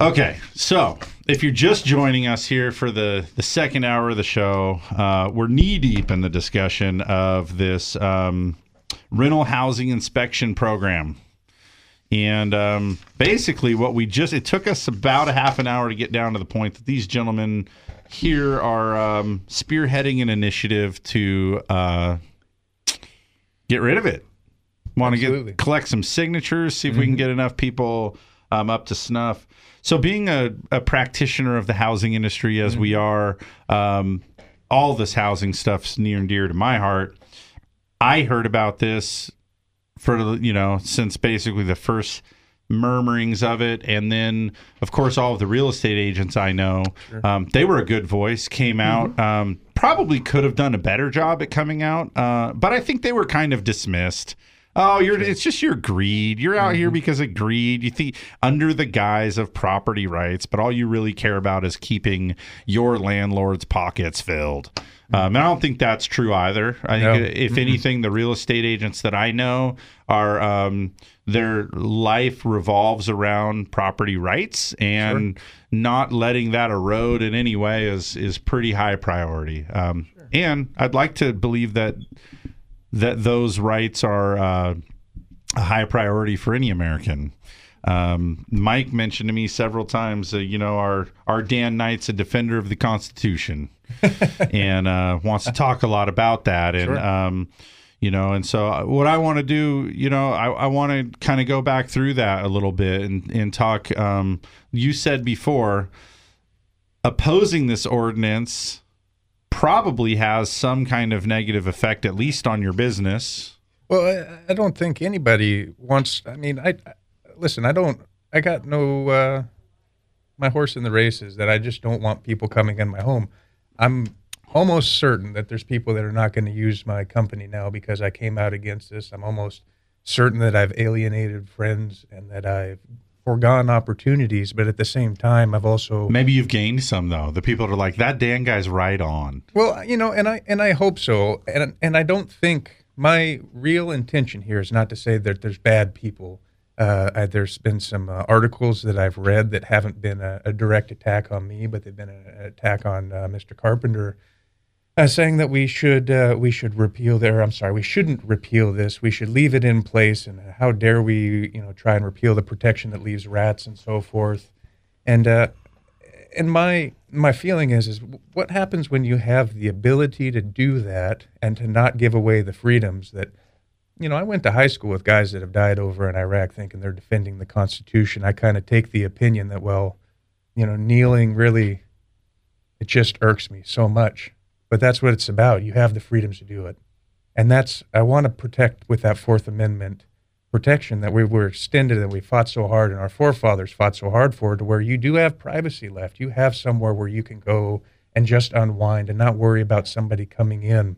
Okay, so if you're just joining us here for the the second hour of the show, uh, we're knee deep in the discussion of this um, rental housing inspection program. And um, basically, what we just it took us about a half an hour to get down to the point that these gentlemen here are um, spearheading an initiative to uh, get rid of it. Want to get collect some signatures, see if we can get enough people um, up to snuff. So, being a, a practitioner of the housing industry as we are, um, all this housing stuff's near and dear to my heart. I heard about this for you know since basically the first murmurings of it, and then of course all of the real estate agents I know, um, they were a good voice. Came out, um, probably could have done a better job at coming out, uh, but I think they were kind of dismissed. Oh, you're it's just your greed. You're out here because of greed. You think under the guise of property rights, but all you really care about is keeping your landlord's pockets filled. Um, and I don't think that's true either. I think No. if anything, the real estate agents that I know are um, their life revolves around property rights, and not letting that erode in any way is is pretty high priority. Um, And I'd like to believe that that those rights are uh, a high priority for any American. Um, Mike mentioned to me several times, uh, you know, our our Dan Knight's a defender of the Constitution, (laughs) and uh, wants to talk a lot about that. And Sure. um, you know, and so uh, what I want to do, you know, I, I want to kind of go back through that a little bit and and talk. Um, you said before, opposing this ordinance probably has some kind of negative effect, at least on your business. Well, I, I don't think anybody wants. I mean, I, I listen. I don't. I got no. Uh, my horse in the race is that I just don't want people coming in my home. I'm almost certain that there's people that are not going to use my company now because I came out against this. I'm almost certain that I've alienated friends and that I've foregone opportunities. But at the same time, I've also Maybe you've gained some though. The people are like that Dan guy's right on. well, you know, and I and I hope so, and and I don't think my real intention here is not to say that there's bad people. Uh, I, there's been some uh, articles that I've read that haven't been a, a direct attack on me, but they've been an attack on uh, Mr. Carpenter, uh, saying that we should uh, we should repeal there. I'm sorry, we shouldn't repeal this. We should leave it in place. And how dare we, you know, try and repeal the protection that leaves rats and so forth. And uh, and my my feeling is is what happens when you have the ability to do that and to not give away the freedoms that you know I went to high school with guys that have died over in Iraq thinking they're defending the Constitution. I kind of take the opinion that well, you know, kneeling really it just irks me so much. But that's what it's about. You have the freedoms to do it. And that's I want to protect with that 4th amendment protection that we were extended and we fought so hard and our forefathers fought so hard for to where you do have privacy left. You have somewhere where you can go and just unwind and not worry about somebody coming in.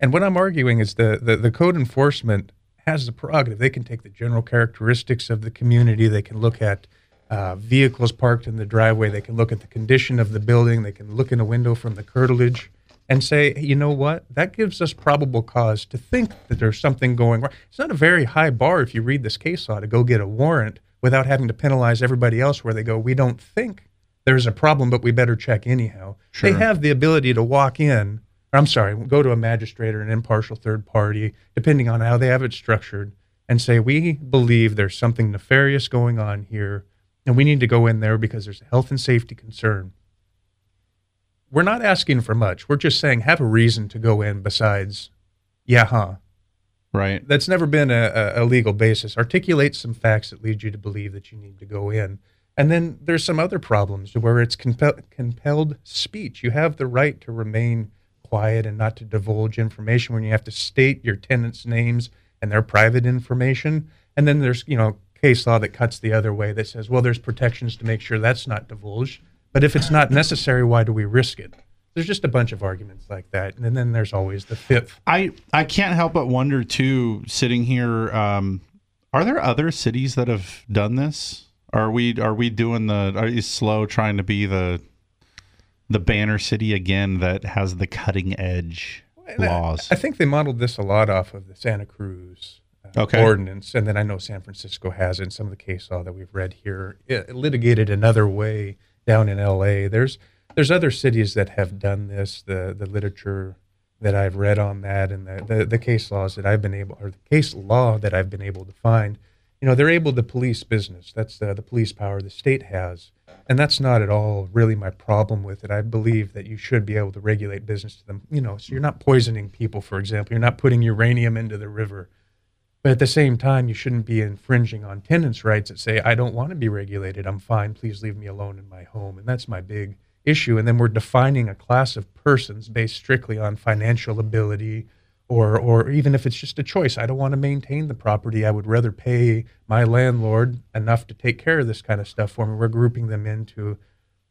And what I'm arguing is the, the, the code enforcement has the prerogative. They can take the general characteristics of the community. They can look at uh, vehicles parked in the driveway. They can look at the condition of the building. They can look in a window from the curtilage and say, hey, you know what? That gives us probable cause to think that there's something going wrong. It's not a very high bar if you read this case law to go get a warrant without having to penalize everybody else where they go, we don't think there's a problem, but we better check anyhow. Sure. They have the ability to walk in, I'm sorry, go to a magistrate or an impartial third party, depending on how they have it structured, and say, we believe there's something nefarious going on here, and we need to go in there because there's a health and safety concern. we're not asking for much. We're just saying have a reason to go in besides, yeah, huh. Right. That's never been a, a, legal basis. Articulate some facts that lead you to believe that you need to go in. And then there's some other problems where it's compel- compelled speech. You have the right to remain quiet and not to divulge information when you have to state your tenants' names and their private information. And then there's, you know, case law that cuts the other way that says, well, there's protections to make sure that's not divulged. But if it's not necessary, why do we risk it? There's just a bunch of arguments like that. And then there's always the fifth. I I can't help but wonder too, sitting here, um, are there other cities that have done this? Are we are we doing the are you slow trying to be the the banner city again that has the cutting edge laws? I think they modeled this a lot off of the Santa Cruz Okay. ordinance, and then I know San Francisco has in some of the case law that we've read here it litigated another way down in L.A. There's there's other cities that have done this. The the literature that I've read on that, and the, the the case laws that I've been able, or the case law that I've been able to find, you know, they're able to police business. That's the the police power the state has. And that's not at all really my problem with it. I believe that you should be able to regulate business to them. You know, so you're not poisoning people, for example. You're not putting uranium into the river. But at the same time, you shouldn't be infringing on tenants' rights that say, I don't want to be regulated. I'm fine. Please leave me alone in my home. And that's my big issue. And then we're defining a class of persons based strictly on financial ability or, or even if it's just a choice. I don't want to maintain the property. I would rather pay my landlord enough to take care of this kind of stuff for me. We're grouping them into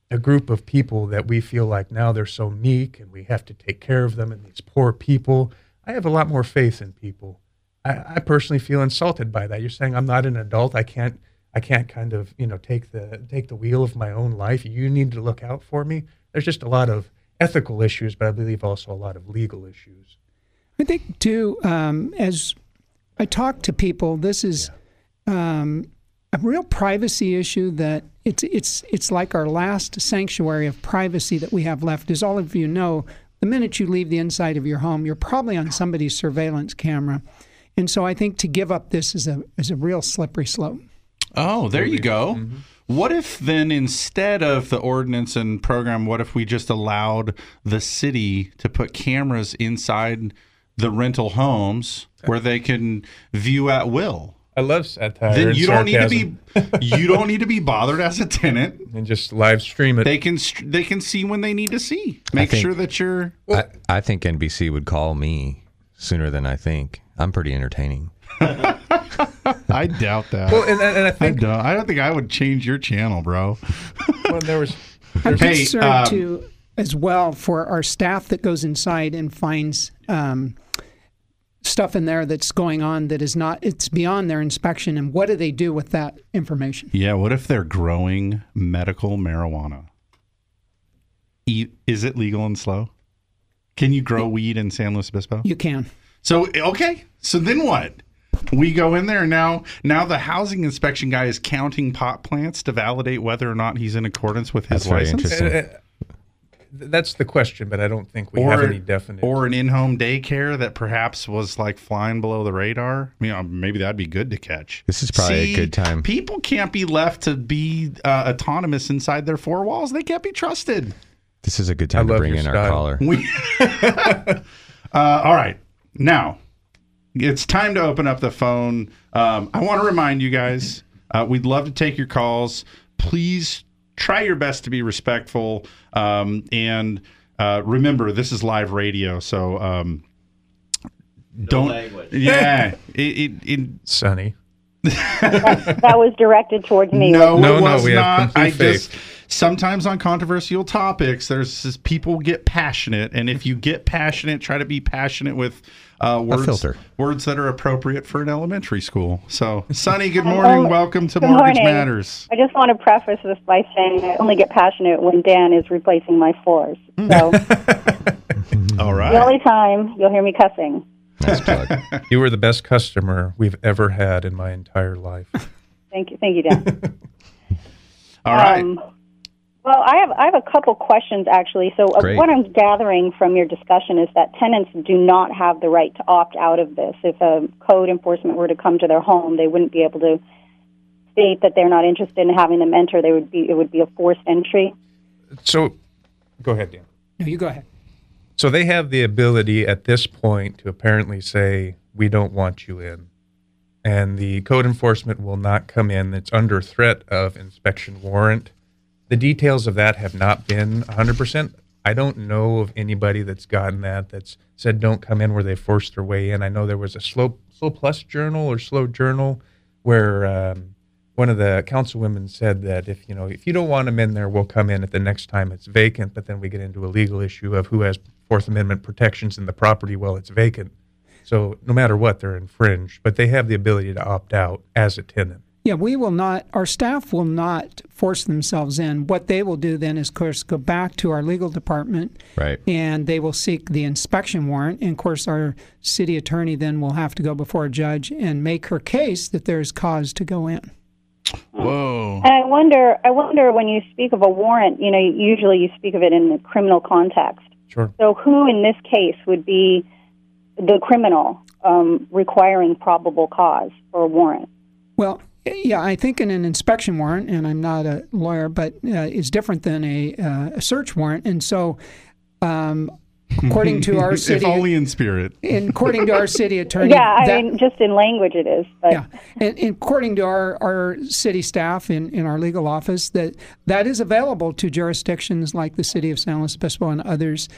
a group of people that we feel like now they're so meek and we have to take care of them and these poor people. I have a lot more faith in people. I, I personally feel insulted by that. You're saying I'm not an adult. I can't I can't kind of, you know, take the take the wheel of my own life. You need to look out for me. There's just a lot of ethical issues, but I believe also a lot of legal issues. I think too, um, as I talk to people, this is um, a real privacy issue that it's it's it's like our last sanctuary of privacy that we have left. As all of you know, the minute you leave the inside of your home, you're probably on somebody's surveillance camera, and so I think to give up this is a is a real slippery slope. Oh, there you go. Mm-hmm. What if then instead of the ordinance and program, what if we just allowed the city to put cameras inside the rental homes where they can view at will? I love satire. Then you don't need to be (laughs) you don't need to be (laughs) bothered as a tenant. and just live stream it. They can they can see when they need to see. Make think- sure that you're I, I think NBC would call me sooner than I think. I'm pretty entertaining. (laughs) I doubt that. Well, and, and I I think don't. I don't think I would change your channel, bro. (laughs) when there was I'm Hey, concerned um, too, as well, for our staff that goes inside and finds um, stuff in there that's going on that is not. It's beyond their inspection, and what do they do with that information? Yeah, what if they're growing medical marijuana? E- is it legal and slow? Can you grow weed in San Luis Obispo? You can. So okay, so then what? We go in there now. Now the housing inspection guy is counting pot plants to validate whether or not he's in accordance with his That's very license, interesting. Uh, that's the question, but I don't think we or have any definite. or an in-home daycare that perhaps was like flying below the radar. You know, maybe that'd be good to catch. This is probably See, a good time. People can't be left to be uh, autonomous inside their four walls. They can't be trusted. This is a good time I to bring your in our caller. We, (laughs) uh, all right, now it's time to open up the phone. Um, I want to remind you guys, uh, we'd love to take your calls. Please try your best to be respectful, um, and uh, remember this is live radio, so um, don't. Yeah, (laughs) it, it, it Sonny. that was directed towards me. no, No, it no, was we have not. I complete just sometimes on controversial topics, there's this, people get passionate, and if you get passionate, try to be passionate with uh, words filter. words that are appropriate for an elementary school. So, (laughs) Sonny, good morning. Oh, Welcome to good Mortgage morning. Matters. I just want to preface this by saying I only get passionate when Dan is replacing my floors. So (laughs) All the only time you'll hear me cussing. Nice plug. (laughs) You were the best customer we've ever had in my entire life. Thank you, thank you, Dan. All right. Um, well, I have I have a couple questions actually. So uh, Great. what I'm gathering from your discussion is that tenants do not have the right to opt out of this. If a code enforcement were to come to their home, they wouldn't be able to state that they're not interested in having them enter. They would be it would be a forced entry. So, go ahead, Dan. No, you go ahead. So they have the ability at this point to apparently say, we don't want you in. And the code enforcement will not come in. It's under threat of inspection warrant. The details of that have not been 100%. I don't know of anybody that's gotten that that's said don't come in where they forced their way in. I know there was a slow, SLO plus journal or slow journal where um, one of the councilwomen said that if you know if you don't want them in there, we'll come in at the next time it's vacant. But then we get into a legal issue of who has Fourth Amendment protections in the property while it's vacant. So no matter what, they're infringed. But they have the ability to opt out as a tenant. Yeah, we will not, our staff will not force themselves in. What they will do then is, of course, go back to our legal department Right. and they will seek the inspection warrant. And of course, our city attorney then will have to go before a judge and make her case that there's cause to go in. Whoa. And I wonder, I wonder when you speak of a warrant, you know, usually you speak of it in the criminal context. Sure. So who in this case would be the criminal um, requiring probable cause for a warrant? Well, yeah, I think in an inspection warrant, and I'm not a lawyer, but uh, is different than a, uh, a search warrant. And so, um, according to our (laughs) city, if only in spirit. and according to our city attorney, yeah, I that- mean, just in language it is. But yeah, and, and according to our, our city staff in, in our legal office, that that is available to jurisdictions like the city of San Luis Obispo and others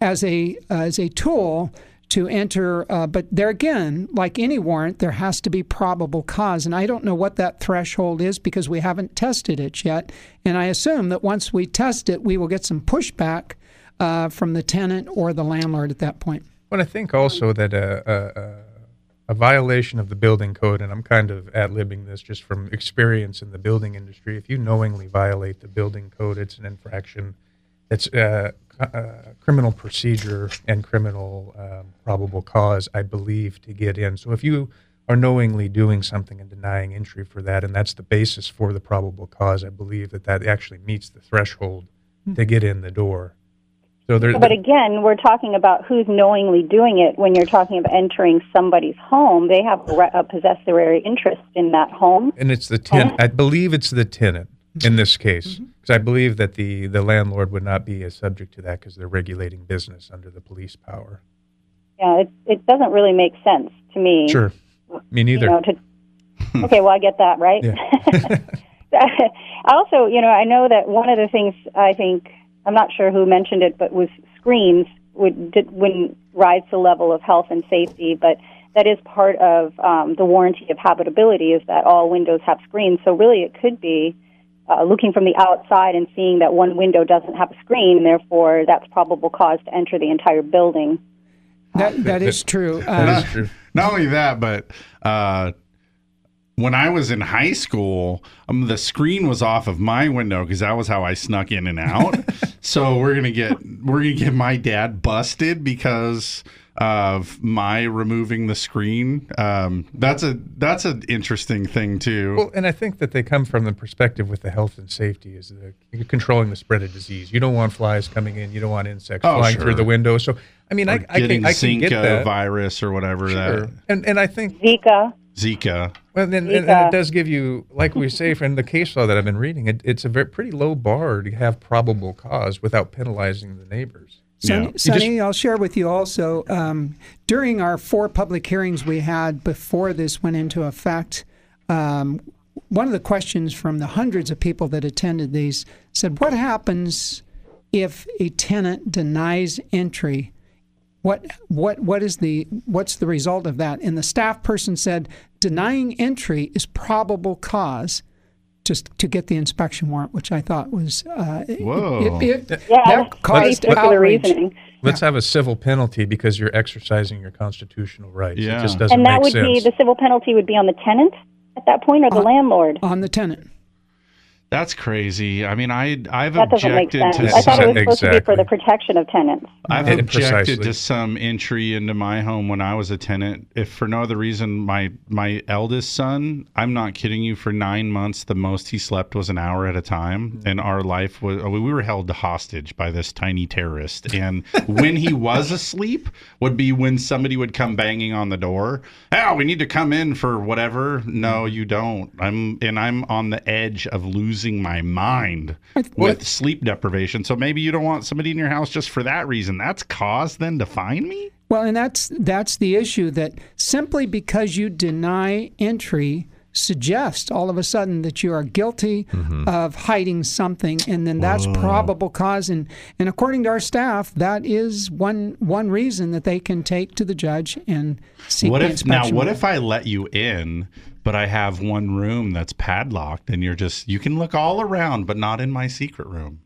as a as a tool to enter. Uh, but there again, like any warrant, there has to be probable cause, and I don't know what that threshold is because we haven't tested it yet. And I assume that once we test it, we will get some pushback uh, from the tenant or the landlord at that point. But I think also that a, a, a, a violation of the building code, and I'm kind of ad libbing this just from experience in the building industry, if you knowingly violate the building code, it's an infraction. It's uh, uh, criminal procedure and criminal um, probable cause, I believe, to get in. So if you are knowingly doing something and denying entry for that, and that's the basis for the probable cause, I believe that that actually meets the threshold to get in the door. So there, But again, we're talking about who's knowingly doing it. When you're talking about entering somebody's home, they have a possessory interest in that home. And it's the tenant. I believe it's the tenant in this case, Mm-hmm. because I believe that the the landlord would not be as subject to that because they're regulating business under the police power. Yeah, it it doesn't really make sense to me. Sure, me neither. You know, to, (laughs) okay, well, I get that, right? I (laughs) also, you know, I know that one of the things I think I'm not sure who mentioned it, but was screens would did, wouldn't rise to the level of health and safety, but that is part of um, the warranty of habitability is that all windows have screens. So really, it could be uh, looking from the outside and seeing that one window doesn't have a screen, and therefore that's probable cause to enter the entire building. That that is true. (laughs) not, Uh, not only that, but uh, when I was in high school, um, the screen was off of my window because that was how I snuck in and out. (laughs) so we're gonna get we're gonna get my dad busted because of my removing the screen. Um, that's a that's an interesting thing too. Well, and I think that they come from the perspective with the health and safety is the you're controlling the spread of disease. You don't want flies coming in. You don't want insects Oh, flying sure. through the window. So I mean, I, Or I getting can I can get Zika that. virus or whatever Sure. that And and I think Zika. Zika. Well, then, and, and it does give you, like we say from the case law that I've been reading, it, it's a very pretty low bar to have probable cause without penalizing the neighbors. Sonny, You just- I'll share with you also. Um, during our four public hearings we had before this went into effect, um, one of the questions from the hundreds of people that attended these said, "What happens if a tenant denies entry? What what what is the what's the result of that?" And the staff person said, "Denying entry is probable cause." Just to get the inspection warrant, which I thought was uh, Whoa. it, it, Yeah, that caused pretty particular outrage. reasoning. Let's have a civil penalty because you're exercising your constitutional rights. Yeah. It just doesn't and that would sense. be the civil penalty would be on the tenant at that point or the landlord. On the tenant. That's crazy. I mean, I I've That doesn't make objected sense. to I thought it some, was supposed to be for the protection of tenants. I've Yeah, objected precisely. to some entry into my home when I was a tenant. If for no other reason, my my eldest son, I'm not kidding you, for nine months, the most he slept was an hour at a time, Mm-hmm. and our life was we were held hostage by this tiny terrorist. And when he (laughs) was asleep, would be when somebody would come banging on the door. Oh, we need to come in for whatever. No, you don't. I'm and I'm on the edge of losing losing my mind with sleep deprivation. So maybe you don't want somebody in your house just for that reason. That's cause then to find me? Well, and that's that's the issue that simply because you deny entry suggests all of a sudden that you are guilty mm-hmm. of hiding something and then that's Whoa. probable cause and and according to our staff that is one one reason that they can take to the judge and seek what if now what if I let you in but I have one room that's padlocked and you're just you can look all around but not in my secret room.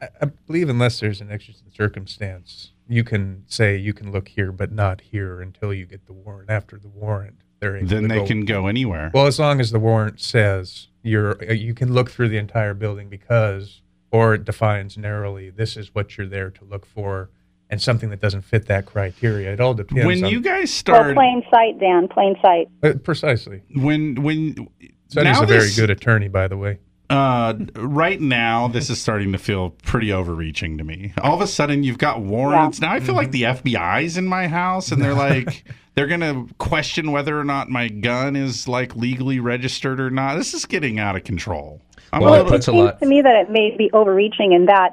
I, I believe unless there's an exigent circumstance, you can say you can look here but not here until you get the warrant. After the warrant, they're Then they go- can go anywhere. Well, as long as the warrant says you're, uh, you can look through the entire building because, or it defines narrowly, this is what you're there to look for, and something that doesn't fit that criteria. It all depends. When on, you guys start Well, plain sight, Dan. Plain sight. Uh, precisely. when when Sonny's now a very this- good attorney, by the way. Uh, right now, this is starting to feel pretty overreaching to me. All of a sudden, you've got warrants. Now I feel like the FBI's in my house, and they're (laughs) like, they're gonna question whether or not my gun is like legally registered or not. This is getting out of control. I'm Well, a it little, puts a seems lot. to me that it may be overreaching and that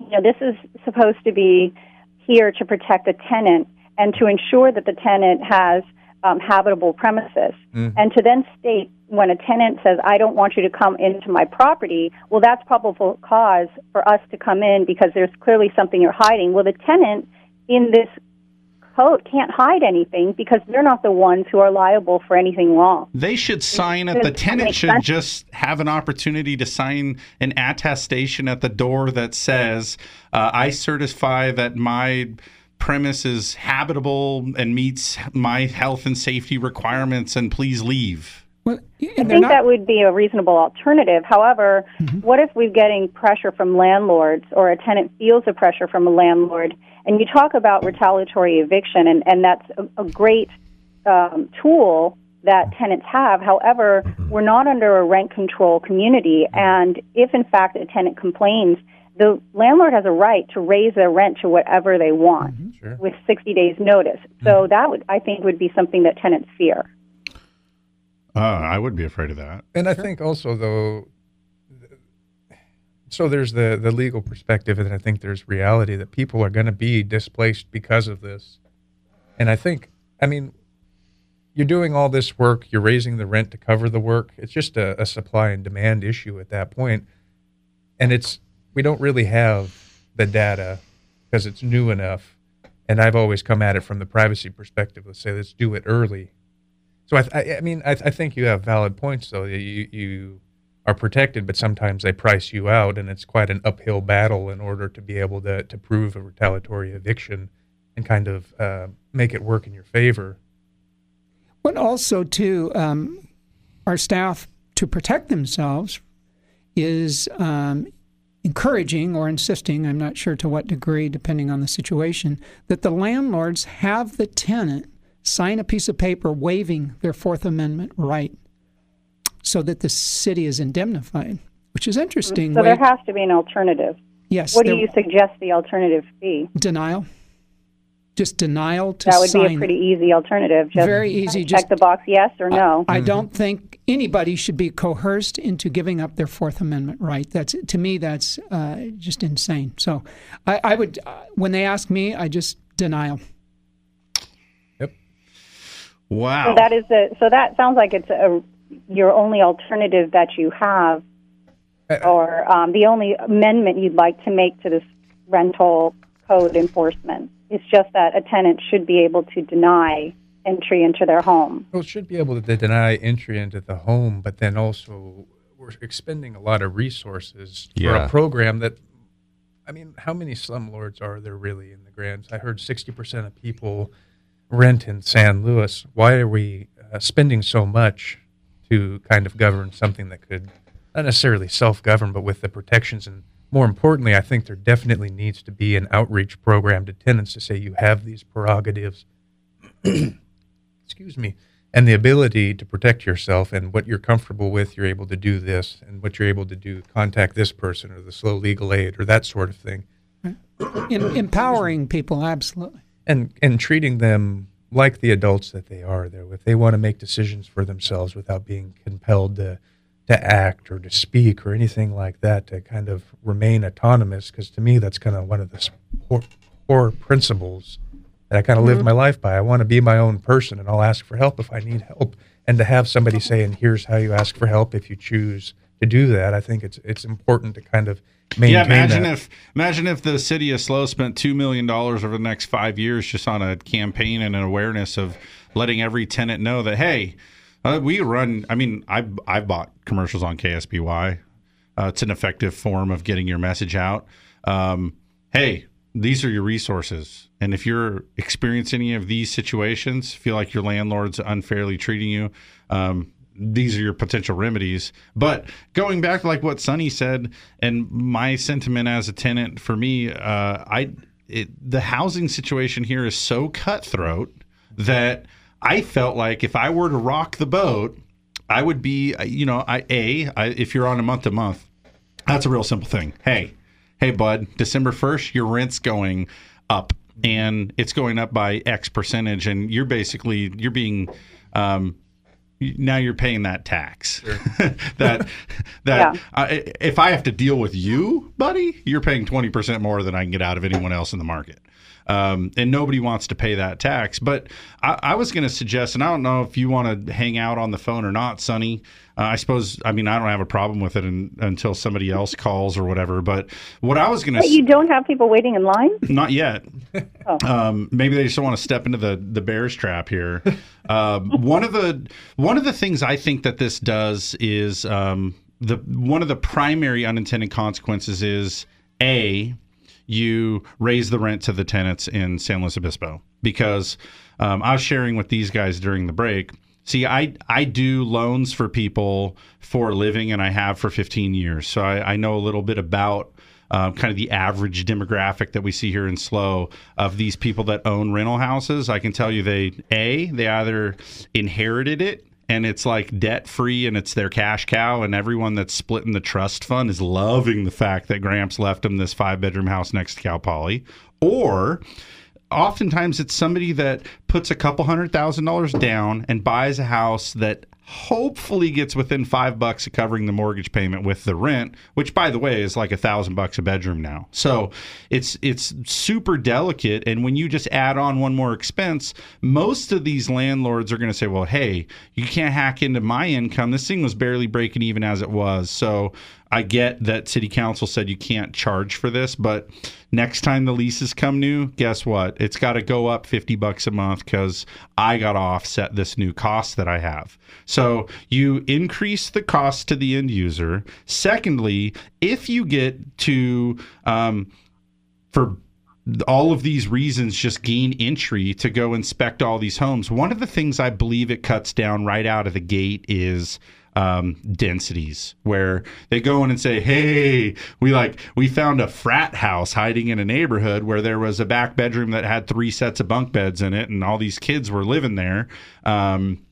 you know this is supposed to be here to protect the tenant and to ensure that the tenant has um, habitable premises Mm. and to then state when a tenant says i don't want you to come into my property well that's probable cause for us to come in because there's clearly something you're hiding well the tenant in this code can't hide anything because they're not the ones who are liable for anything wrong They should sign at the tenant should sense? just have an opportunity to sign an attestation at the door that says, uh, "I certify that my premise is habitable and meets my health and safety requirements, and please leave." well, I think not, that would be a reasonable alternative. However, what if we're getting pressure from landlords or a tenant feels a pressure from a landlord? And you talk about retaliatory eviction, and, and that's a, a great um, tool that tenants have. However, we're not under a rent control community, and if in fact a tenant complains, the landlord has a right to raise their rent to whatever they want Sure. with 60 days notice. So that would, I think, would be something that tenants fear. Uh, I would be afraid of that. And I think also though, so there's the the legal perspective, and I think there's reality that people are going to be displaced because of this. And I think, I mean, you're doing all this work, you're raising the rent to cover the work. It's just a, a supply and demand issue at that point. and it's we don't really have the data because it's new enough. And I've always come at it from the privacy perspective. Let's say let's do it early so I, I, I mean, I, I think you have valid points, though. You you are protected, but sometimes they price you out, and it's quite an uphill battle in order to be able to to prove a retaliatory eviction and kind of uh, make it work in your favor. But also, too, um, our staff, to protect themselves, is um, encouraging or insisting, I'm not sure to what degree, depending on the situation, that the landlords have the tenant sign a piece of paper waiving their Fourth Amendment right so that the city is indemnified, which is interesting. So there has to be an alternative. yes, What do you suggest the alternative be? denial. Just denial to That would be a pretty easy alternative. Just Very easy, Check just- the box yes or no. I don't think anybody should be coerced into giving up their Fourth Amendment right. That's to me, that's uh, just insane. So, I, I would, uh, when they ask me, I just denial. Yep. Wow. So that is the. So that sounds like it's a your only alternative that you have, or um, the only amendment you'd like to make to this rental code enforcement. It's just that a tenant should be able to deny entry into their home. Well, should be able to deny entry into the home, but then also we're expending a lot of resources for a program that. I mean, how many slumlords are there really in the Grants? I heard sixty percent of people rent in San Luis. Why are we uh, spending so much to kind of govern something that could not necessarily self-govern, but with the protections. And more importantly, I think there definitely needs to be an outreach program to tenants to say you have these prerogatives. (clears throat) Excuse me, and the ability to protect yourself and what you're comfortable with, you're able to do this, and what you're able to do, contact this person or the SLO legal aid or that sort of thing, (clears throat) In, empowering people, absolutely. and and treating them like the adults that they are. Though, if they want to make decisions for themselves without being compelled to to act or to speak or anything like that to kind of remain autonomous because to me that's kind of one of the core, core principles that I kind of live Mhm. my life by. I want to be my own person and I'll ask for help if I need help. And to have somebody say, and here's how you ask for help if you choose to do that, I think it's it's important to kind of maintain yeah, imagine that. if imagine if the city of SLO spent two million dollars over the next five years just on a campaign and an awareness of letting every tenant know that hey, uh, we run. I mean, I I bought commercials on KSBY. Uh, it's an effective form of getting your message out. Um, hey, these are your resources, and if you're experiencing any of these situations, feel like your landlord's unfairly treating you. Um, these are your potential remedies. But going back like what Sonny said, and my sentiment as a tenant for me, uh, I it, the housing situation here is so cutthroat that I felt like if I were to rock the boat, I would be, you know, I a I, if you're on a month to month, that's a real simple thing. Hey, hey, bud, December first, your rent's going up, and it's going up by X percentage, and you're basically you're being um, now you're paying that tax. (laughs) that (laughs) that Yeah. I, if I have to deal with you, buddy, you're paying twenty percent more than I can get out of anyone else in the market. Um, and nobody wants to pay that tax. But I, I was going to suggest, and I don't know if you want to hang out on the phone or not, Sonny. Uh, I suppose, I mean, I don't have a problem with it un until somebody else calls or whatever. But what I was going to you don't have people waiting in line? not yet. (laughs) Oh. Um, maybe they just don't want to step into the the bear's trap here. Um, one of the one of the things I think that this does is um, the one of the primary unintended consequences is a you raise the rent to the tenants in San Luis Obispo because um, I was sharing with these guys during the break. See, I I do loans for people for a living, and I have for 15 years, so I, I know a little bit about uh, kind of the average demographic that we see here in SLO of these people that own rental houses. I can tell you they a they either inherited it and it's like debt free and it's their cash cow and everyone that's splitting the trust fund is loving the fact that Gramps left them this five bedroom house next to Cal Poly. Or oftentimes it's somebody that puts a couple hundred thousand dollars down and buys a house that hopefully gets within five bucks of covering the mortgage payment with the rent which by the way is like a thousand bucks a bedroom now. So it's it's super delicate. And when you just add on one more expense most of these landlords are going to say well hey you can't hack into my income. This thing was barely breaking even as it was. So I get that city council said you can't charge for this, but next time the leases come new, guess what? It's got to go up 50 bucks a month because I got to offset this new cost that I have. So you increase the cost to the end user. Secondly, if you get to, um, for all of these reasons just gain entry to go inspect all these homes. One of the things I believe it cuts down right out of the gate is um, densities where they go in and say, Hey, we like, we found a frat house hiding in a neighborhood where there was a back bedroom that had three sets of bunk beds in it and all these kids were living there. Um,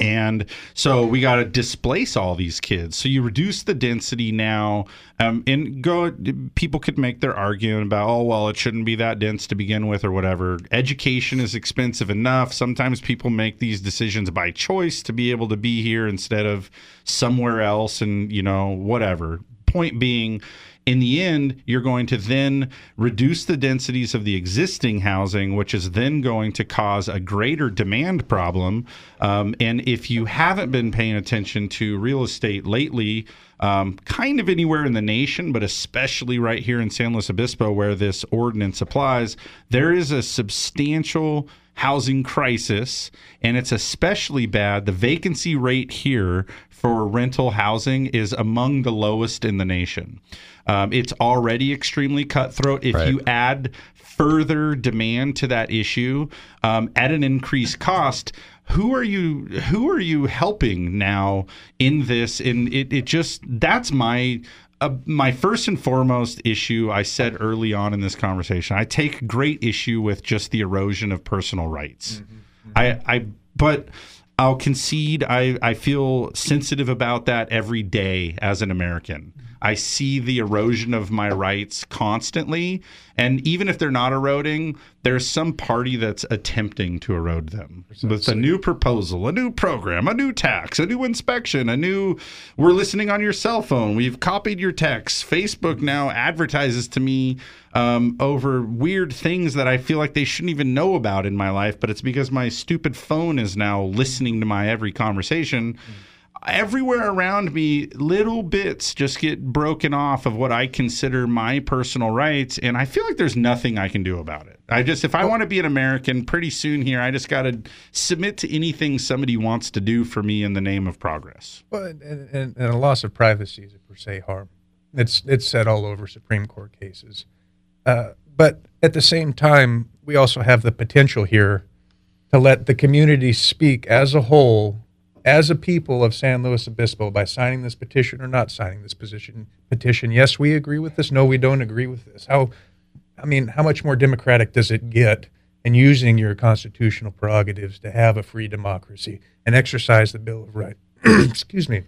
and so we got to displace all these kids. So you reduce the density now, um, and go. People could make their argument about, oh well, it shouldn't be that dense to begin with, or whatever. Education is expensive enough. Sometimes people make these decisions by choice to be able to be here instead of somewhere else, and you know whatever. Point being, in the end, you're going to then reduce the densities of the existing housing, which is then going to cause a greater demand problem. Um, and if you haven't been paying attention to real estate lately, um, kind of anywhere in the nation, but especially right here in San Luis Obispo, where this ordinance applies, there is a substantial housing crisis, and it's especially bad. The vacancy rate here for rental housing is among the lowest in the nation. Um, it's already extremely cutthroat. If you add further demand to that issue um, at an increased cost, who are you? Who are you helping now in this? And it, it just that's my uh, my first and foremost issue I said early on in this conversation. I take great issue with just the erosion of personal rights. I, I, but I'll concede I, I feel sensitive about that every day as an American. I see the erosion of my rights constantly. And even if they're not eroding, there's some party that's attempting to erode them with a new proposal, a new program, a new tax, a new inspection, a new, we're listening on your cell phone. We've copied your text. Facebook now advertises to me um, over weird things that I feel like they shouldn't even know about in my life, but it's because my stupid phone is now listening to my every conversation. Everywhere around me, little bits just get broken off of what I consider my personal rights, and I feel like there's nothing I can do about it. I just, if I want to be an American, pretty soon here, I just got to submit to anything somebody wants to do for me in the name of progress. Well, and, and, and a loss of privacy is a per se harm. It's it's said all over Supreme Court cases. Uh, but at the same time, we also have the potential here to let the community speak as a whole, as a people of San Luis Obispo, by signing this petition or not signing this petition. Petition. Yes, we agree with this. No, we don't agree with this. How? I mean, how much more democratic does it get? in using your constitutional prerogatives to have a free democracy and exercise the Bill of Rights. (clears throat) Excuse me.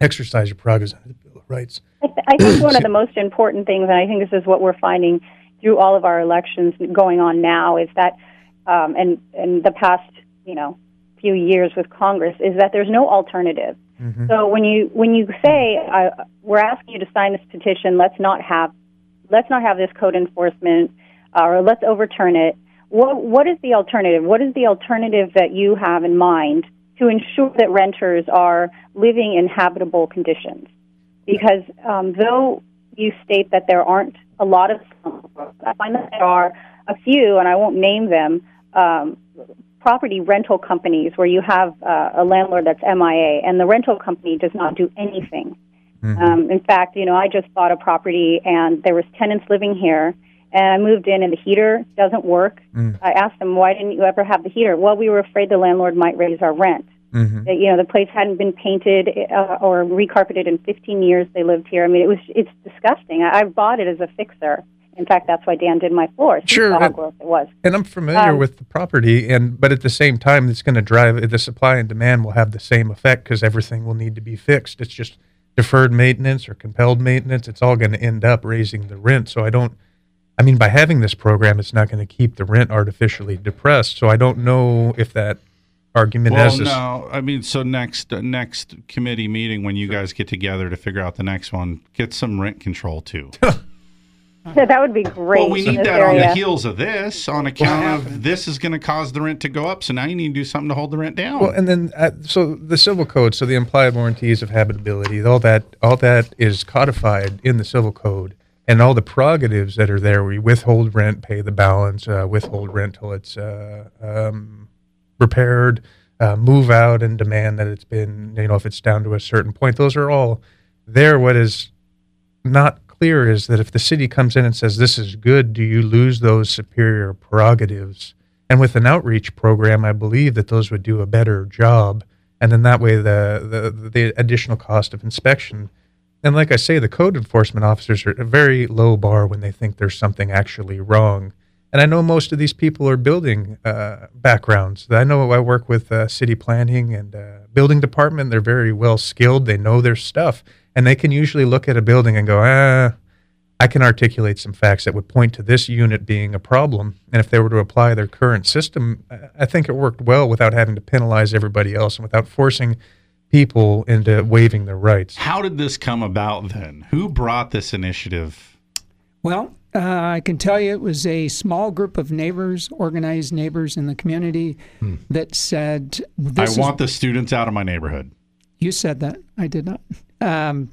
Exercise your prerogatives under the Bill of Rights. I, th- I think one of the (clears throat) most important things, and I think this is what we're finding through all of our elections going on now, is that, um, and and the past, you know, few years with Congress, is that there's no alternative. Mm-hmm. So when you when you say uh, we're asking you to sign this petition, let's not have let's not have this code enforcement, uh, or let's overturn it. What what is the alternative? What is the alternative that you have in mind to ensure that renters are living in habitable conditions? Because um, though you state that there aren't a lot of, I find that there are a few, and I won't name them. Um, property rental companies where you have uh, a landlord that's MIA and the rental company does not do anything. Um, in fact, you know, I just bought a property and there was tenants living here, and I moved in and the heater doesn't work. Mm. I asked them, "Why didn't you ever have the heater?" Well, we were afraid the landlord might raise our rent. Mm-hmm. You know, the place hadn't been painted uh, or recarpeted in 15 years. They lived here. I mean, it was it's disgusting. I, I bought it as a fixer. In fact, that's why Dan did my floors. He Sure, how and- gross it was. And I'm familiar Um, with the property, and but at the same time, it's going to drive the supply and demand will have the same effect because everything will need to be fixed. It's just deferred maintenance or compelled maintenance. It's all going to end up raising the rent. So I don't. I mean, by having this program, it's not going to keep the rent artificially depressed. So I don't know if that argument Well, has this. no, I mean, so next uh, next committee meeting when you guys get together to figure out the next one, get some rent control too. (laughs) Yeah, that would be great. well, we need this that on the heels of this, on account of this is going to cause the rent to go up. So now you need to do something to hold the rent down. Well, and then uh, so the civil code, so the implied warranties of habitability, all that, all that is codified in the civil code, and all the prerogatives that are there. We withhold rent, pay the balance, uh, withhold rent till it's uh, um, repaired, uh, move out, and demand that it's been, you know, if it's down to a certain point. Those are all there. What is not clear is that if the city comes in and says this is good, do you lose those superior prerogatives? And with an outreach program, I believe that those would do a better job. And then that way, the the, the additional cost of inspection. And like I say, the code enforcement officers are a very low bar when they think there's something actually wrong. And I know most of these people are building uh, backgrounds. I know I work with uh, city planning and uh, building department. They're very well skilled. They know their stuff, and they can usually look at a building and go, ah, I can articulate some facts that would point to this unit being a problem. And if they were to apply their current system, I- I think it worked well without having to penalize everybody else and without forcing people into waiving their rights. How did this come about then? Who brought this initiative? Well, uh, I can tell you it was a small group of neighbors, organized neighbors in the community, that said, this I is- want the students out of my neighborhood. You said that. I did not. Um,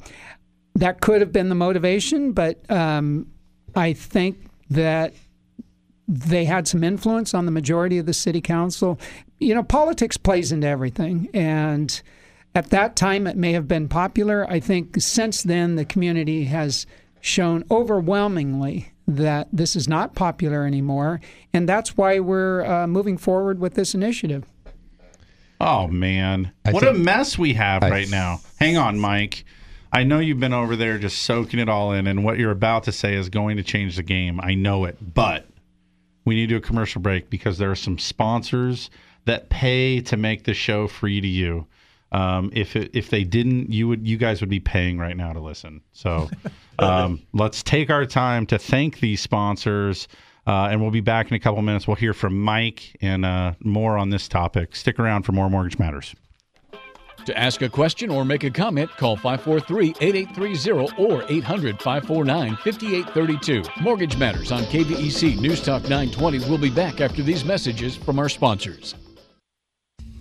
that could have been the motivation, but um, I think that they had some influence on the majority of the city council. You know, politics plays into everything. And at that time, it may have been popular. I think since then, the community has shown overwhelmingly that this is not popular anymore. And that's why we're uh, moving forward with this initiative. Oh man, I what a mess we have I- right now. Hang on, Mike. I know you've been over there just soaking it all in, and what you're about to say is going to change the game. I know it, but we need to do a commercial break because there are some sponsors that pay to make the show free to you. Um, if it, if they didn't, you would you guys would be paying right now to listen. So (laughs) um, let's take our time to thank these sponsors. Uh, and we'll be back in a couple minutes. We'll hear from Mike and uh, more on this topic. Stick around for more Mortgage Matters. To ask a question or make a comment, call 543 8830 or 800 549 5832. Mortgage Matters on KVEC News Talk 920 We'll be back after these messages from our sponsors.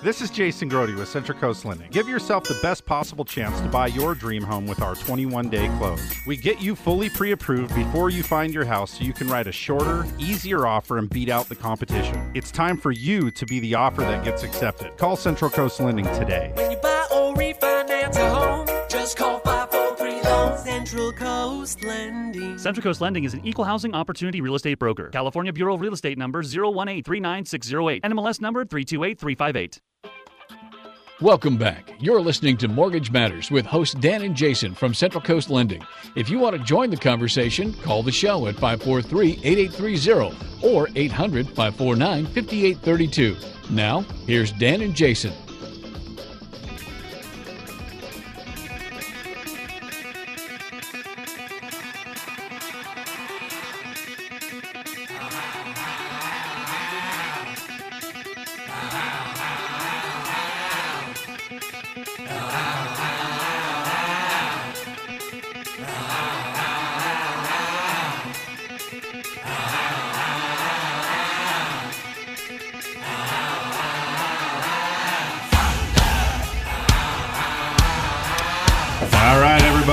This is Jason Grody with Central Coast Lending. Give yourself the best possible chance to buy your dream home with our 21 day close. We get you fully pre approved before you find your house so you can write a shorter, easier offer and beat out the competition. It's time for you to be the offer that gets accepted. Call Central Coast Lending today. When you buy or refinance a home, just call 543 Loan Central Coast Lending. Central Coast Lending is an equal housing opportunity real estate broker. California Bureau of Real Estate number 018 39608. NMLS number 328358. Welcome back. You're listening to Mortgage Matters with hosts Dan and Jason from Central Coast Lending. If you want to join the conversation, call the show at 543 8830 or 800 549 5832. Now, here's Dan and Jason.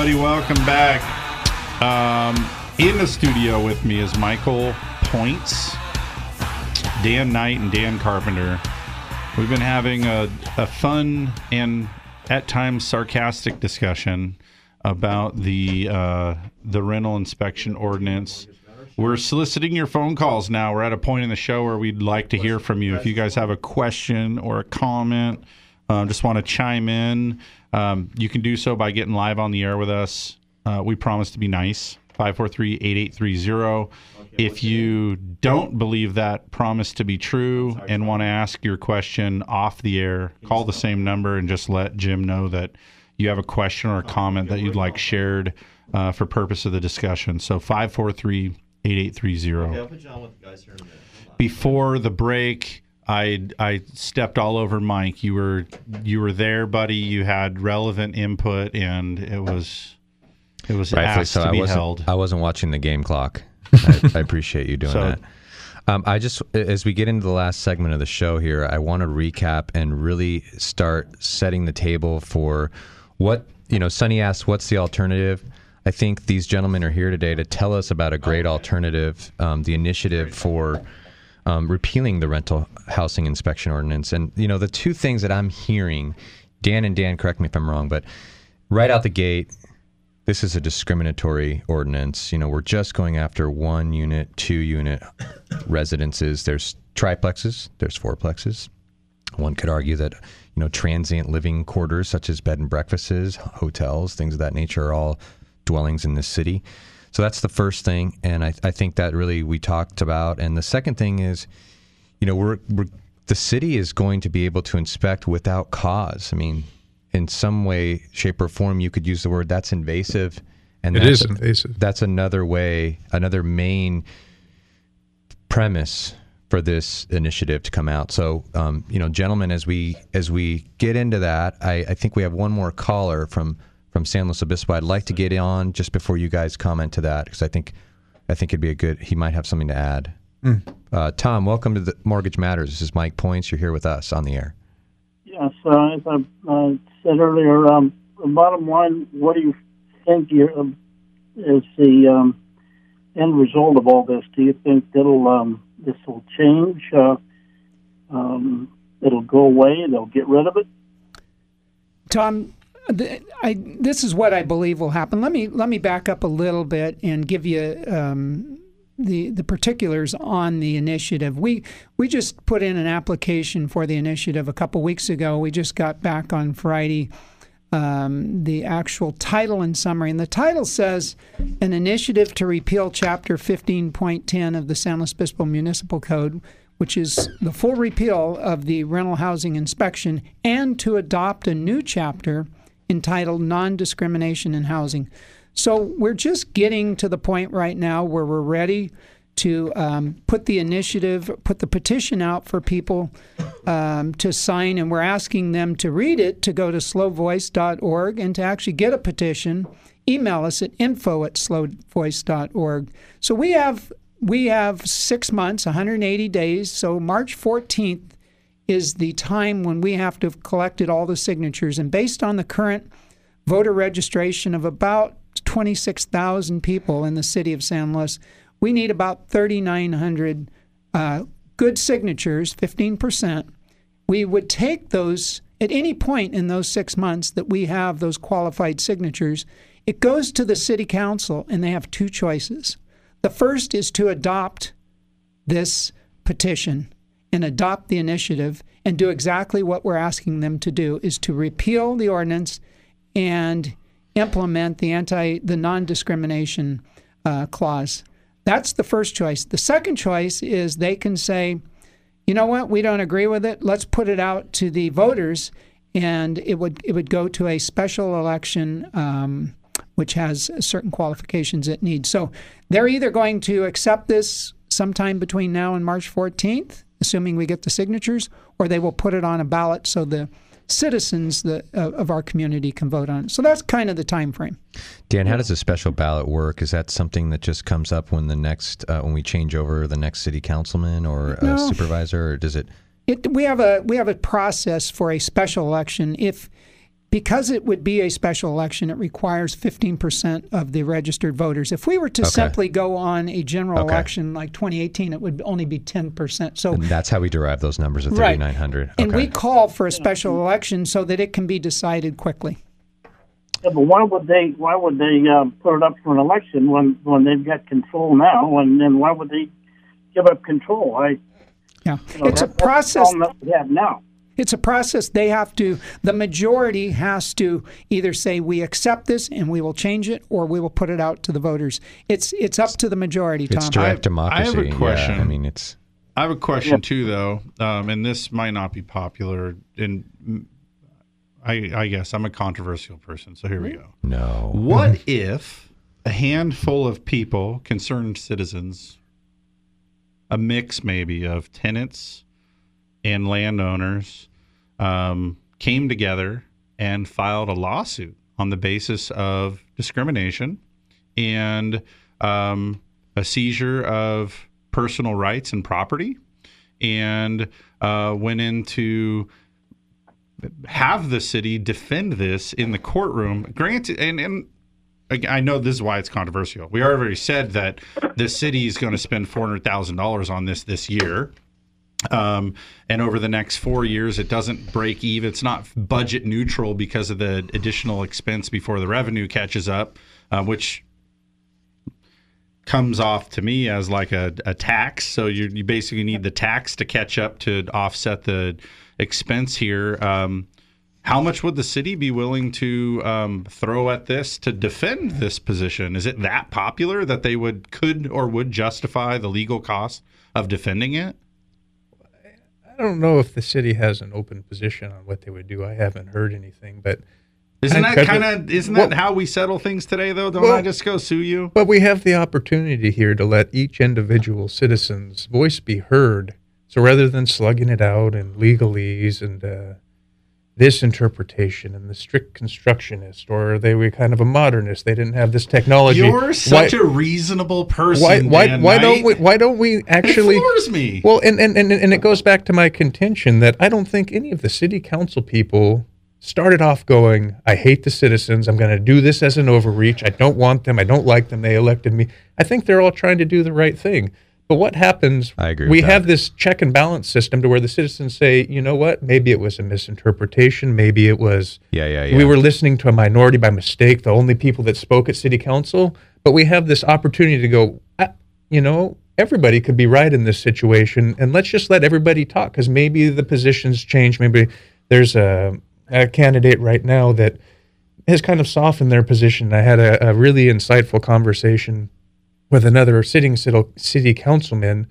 Everybody, welcome back. Um, in the studio with me is Michael Points, Dan Knight, and Dan Carpenter. We've been having a, a fun and at times sarcastic discussion about the uh, the rental inspection ordinance. We're soliciting your phone calls now. We're at a point in the show where we'd like to hear from you. If you guys have a question or a comment, uh, just want to chime in, um, you can do so by getting live on the air with us. Uh, we promise to be nice. 543 8830. If you don't believe that promise to be true and want to ask your question off the air, call the same number and just let Jim know that you have a question or a comment that you'd like shared uh, for purpose of the discussion. So 543 8830. Before the break, I I stepped all over Mike. You were you were there, buddy. You had relevant input, and it was it was Rightfully so. to I be wasn't, held. I wasn't watching the game clock. (laughs) I, I appreciate you doing So- that. Um, I just, as we get into the last segment of the show here, I want to recap and really start setting the table for what, you know, Sonny asked, what's the alternative? I think these gentlemen are here today to tell us about a great alternative, um, the initiative for um, repealing the rental housing inspection ordinance. And, you know, the two things that I'm hearing, Dan and Dan, correct me if I'm wrong, but right out the gate, this is a discriminatory ordinance. You know, we're just going after one unit, two unit residences. There's triplexes, there's fourplexes. One could argue that, you know, transient living quarters such as bed and breakfasts, hotels, things of that nature are all dwellings in this city. So that's the first thing. And I, I think that really we talked about. And the second thing is, you know, we're, we're the city is going to be able to inspect without cause. I mean, in some way, shape, or form, you could use the word that's invasive. And It that's, is invasive. That's another way, another main premise for this initiative to come out. So, um, you know, gentlemen, as we as we get into that, I, I think we have one more caller from from San Luis Obispo. I'd like to get on just before you guys comment to that because I think I think it'd be a good. He might have something to add. Mm. Uh, Tom, welcome to the Mortgage Matters. This is Mike Points. You're here with us on the air. Yes, uh, as I uh, said earlier, um, the bottom line, what do you think you, um, is the um, end result of all this? Do you think that'll um, this will change? Uh, um, it'll go away. They'll get rid of it. Tom, I, this is what I believe will happen. Let me let me back up a little bit and give you um, the the particulars on the initiative. We we just put in an application for the initiative a couple weeks ago. We just got back on Friday. Um, the actual title and summary. And the title says an initiative to repeal Chapter 15.10 of the San Luis Obispo Municipal Code, which is the full repeal of the rental housing inspection, and to adopt a new chapter entitled Non Discrimination in Housing. So we're just getting to the point right now where we're ready to um, put the initiative, put the petition out for people um, to sign, and we're asking them to read it, to go to slowvoice.org, and to actually get a petition. Email us at info at slowvoice.org. So we have we have six months, 180 days. So March 14th is the time when we have to have collected all the signatures, and based on the current voter registration of about 26,000 people in the city of San Luis, we need about 3,900 uh, good signatures, 15%. We would take those at any point in those six months that we have those qualified signatures. It goes to the city council, and they have two choices. The first is to adopt this petition and adopt the initiative and do exactly what we're asking them to do is to repeal the ordinance and implement the anti the non-discrimination uh, clause. That's the first choice. The second choice is they can say, you know what, we don't agree with it. Let's put it out to the voters, and it would it would go to a special election, um, which has certain qualifications it needs. So they're either going to accept this sometime between now and March 14th, assuming we get the signatures, or they will put it on a ballot so the citizens the, uh, of our community can vote on it. So that's kind of the time frame. Dan, how does a special ballot work? Is that something that just comes up when the next uh, when we change over the next city councilman or No. supervisor, or does it? It, we have a we have a process for a special election. If because it would be a special election, it requires 15% of the registered voters. If we were to Okay. simply go on a general Okay. election like 2018, it would only be 10%. So And that's how we derive those numbers of Right. 3,900. and we call for a special election so that it can be decided quickly. Yeah, but why would they? Why would they uh, put it up for an election when when they've got control now? And then why would they give up control? I Yeah, you know, it's a that- that's process. problem that we have now. It's a process. They have to. The majority has to either say we accept this and we will change it, or we will put it out to the voters. It's it's up to the majority. Tom. It's direct democracy. I have a Yeah, question. I mean, it's I have a question too, though, um, and this might not be popular. And I, I guess I'm a controversial person, so here we go. no. What (laughs) if a handful of people, concerned citizens, a mix maybe of tenants and landowners, um, came together and filed a lawsuit on the basis of discrimination and um, a seizure of personal rights and property, and uh, went into have the city defend this in the courtroom. Granted, and and I know this is why it's controversial. We already said that the city is going to spend four hundred thousand dollars on this this year. Um, and over the next four years, it doesn't break even. It's not budget neutral because of the additional expense before the revenue catches up, uh, which comes off to me as like a, a tax. So you, you basically need the tax to catch up to offset the expense here. Um, how much would the city be willing to um, throw at this to defend this position? Is it that popular that they would could or would justify the legal cost of defending it? I don't know if the city has an open position on what they would do. I haven't heard anything, but Isn't that kind of isn't that how we settle things today though? Don't I just go sue you? But we have the opportunity here to let each individual citizen's voice be heard. So rather than slugging it out and legalese and uh, this interpretation and the strict constructionist, or they were kind of a modernist, they didn't have this technology. You're such Why- a reasonable person. why why, why don't we why don't we actually It floors me. well and, and and and it goes back to my contention that I don't think any of the city council people started off going I hate the citizens. I'm going to do this as an overreach. I don't want them. I don't like them. They elected me. I think they're all trying to do the right thing but what happens I agree we have this check and balance system to where the citizens say you know what maybe it was a misinterpretation maybe it was Yeah, yeah, yeah. we were listening to a minority by mistake, the only people that spoke at city council. But we have this opportunity to go, "Ah, you know, everybody could be right in this situation, and let's just let everybody talk because maybe the positions change. Maybe there's a, a candidate right now that has kind of softened their position. I had a, a really insightful conversation with another sitting city, councilman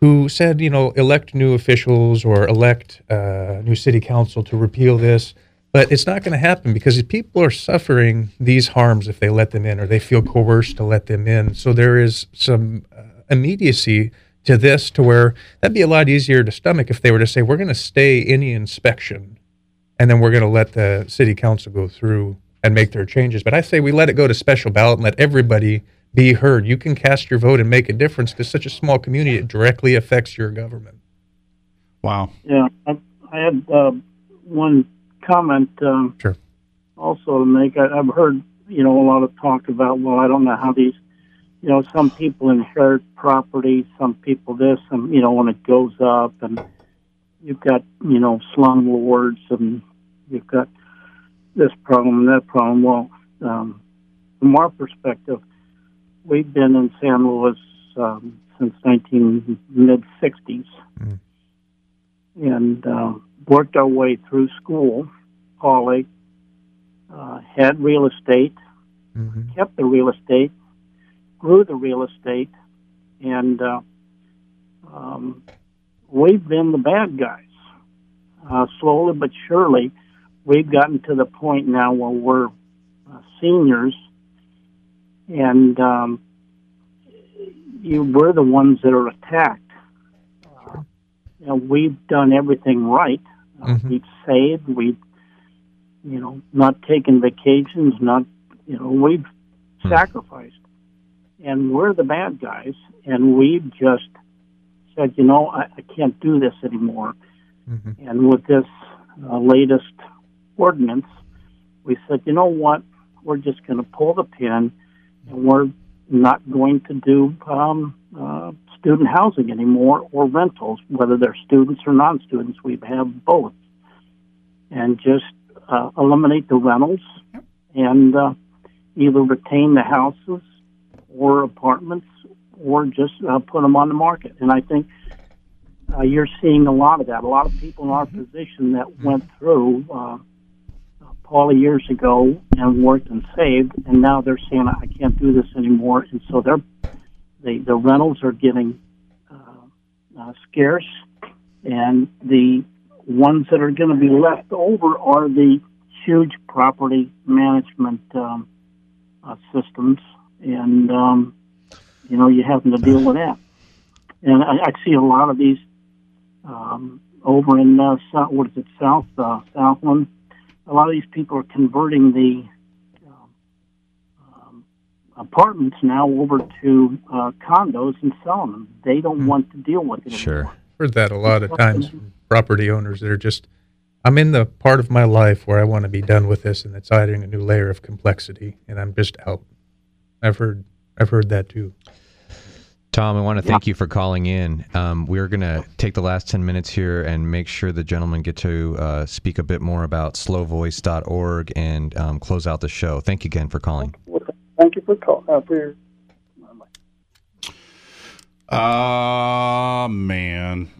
who said, you know, elect new officials or elect uh, new city council to repeal this. But it's not going to happen because people are suffering these harms if they let them in or they feel coerced to let them in. So there is some uh, immediacy to this to where that'd be a lot easier to stomach if they were to say, we're going to stay any inspection and then we're going to let the city council go through and make their changes. But I say we let it go to special ballot and let everybody be heard. You can cast your vote and make a difference because such a small community it directly affects your government. Wow. Yeah, I, I had uh, one comment um, sure. also to make. I, I've heard, you know, a lot of talk about, well, I don't know how these, you know, some people inherit property, some people this, and, you know, when it goes up, and you've got, you know, slum lords, and you've got this problem and that problem. Well, um, from our perspective, we've been in San Luis um, since 19 mid 60s and uh, worked our way through school, college, uh, had real estate, kept the real estate, grew the real estate, and uh, um, we've been the bad guys. Uh, slowly but surely, we've gotten to the point now where we're uh, seniors, and um, you, we're the ones that are attacked you know, we've done everything right. Uh, We've saved. We've, you know, not taken vacations. Not, you know, we've sacrificed, and we're the bad guys. And we've just said, you know, I, I can't do this anymore. And with this uh, latest ordinance, we said, you know what? We're just going to pull the pin, we're not going to do um, uh, student housing anymore or rentals, whether they're students or non-students. We have both, and just uh, eliminate the rentals and uh, either retain the houses or apartments or just uh, put them on the market. And I think uh, you're seeing a lot of that. A lot of people in our position that went through uh, Poly years ago and worked and saved, and now they're saying I can't do this anymore, and so they're the the rentals are getting uh, uh, scarce, and the ones that are going to be left over are the huge property management um, uh, systems, and um, you know you having to deal with that. And I, I see a lot of these um, over in uh, South, what is it, South uh, Southland. A lot of these people are converting the um, um, apartments now over to uh, condos and selling them. They don't want to deal with it. Sure. Heard that a lot of times from property owners that are just, I'm in the part of my life where I want to be done with this, and it's adding a new layer of complexity, and I'm just out. I've heard, I've heard that too. Tom, I want to thank you for calling in. Um, we're going to take the last 10 minutes here and make sure the gentlemen get to uh, speak a bit more about slowvoice.org and um, close out the show. Thank you again for calling. Thank you for calling. uh, for your Uh man.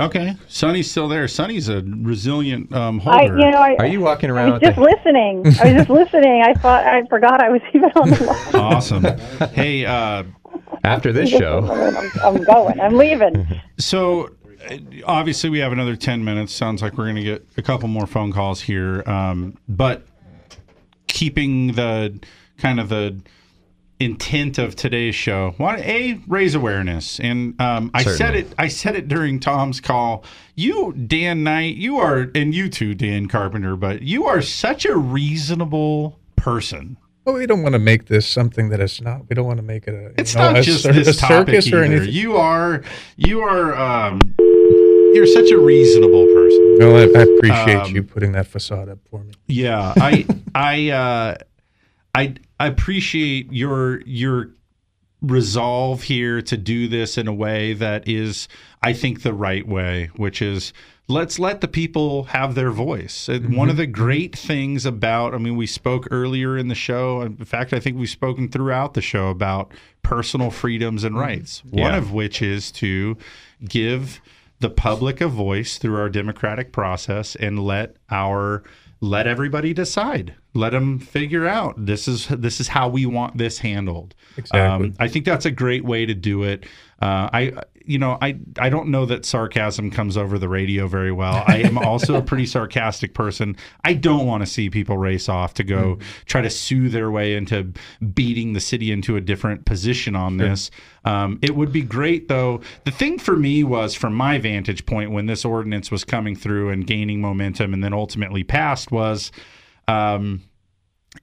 Okay, Sonny's still there. Sonny's a resilient um, I, holder. you know, I, Are you walking around? I around was with just listening. I was just listening. I thought I forgot I was (laughs) even on the line. awesome. Hey, uh, after this show, I'm, I'm going. I'm leaving. (laughs) So obviously we have another 10 minutes sounds like we're going to get a couple more phone calls here um, but keeping the kind of the intent of today's show want a raise awareness and um, i said it i said it during tom's call you dan knight you are and you too dan carpenter but you are such a reasonable person Well, we don't want to make this something that it's not. We don't want to make it a. It's know, not a just cir- this a topic circus or either. anything. You are you are um, you're such a reasonable person. No, I, I appreciate Um, you putting that facade up for me. Yeah, I (laughs) I uh, I I appreciate your your resolve here to do this in a way that is I think the right way, which is let's let the people have their voice. And mm-hmm. one of the great things about I mean we spoke earlier in the show, in fact I think we've spoken throughout the show about personal freedoms and mm-hmm. rights. One of which is to give the public a voice through our democratic process and let our let everybody decide. Let them figure out. This is this is how we want this handled. Exactly. um, i think that's a great way to do it. Uh, i you know i i don't know that sarcasm comes over the radio very well. I am (laughs) also a pretty sarcastic person. I don't want to see people race off to go try to sue their way into beating the city into a different position on this. Um, it would be great, though. The thing for me was, from my vantage point, when this ordinance was coming through and gaining momentum and then ultimately passed, was um,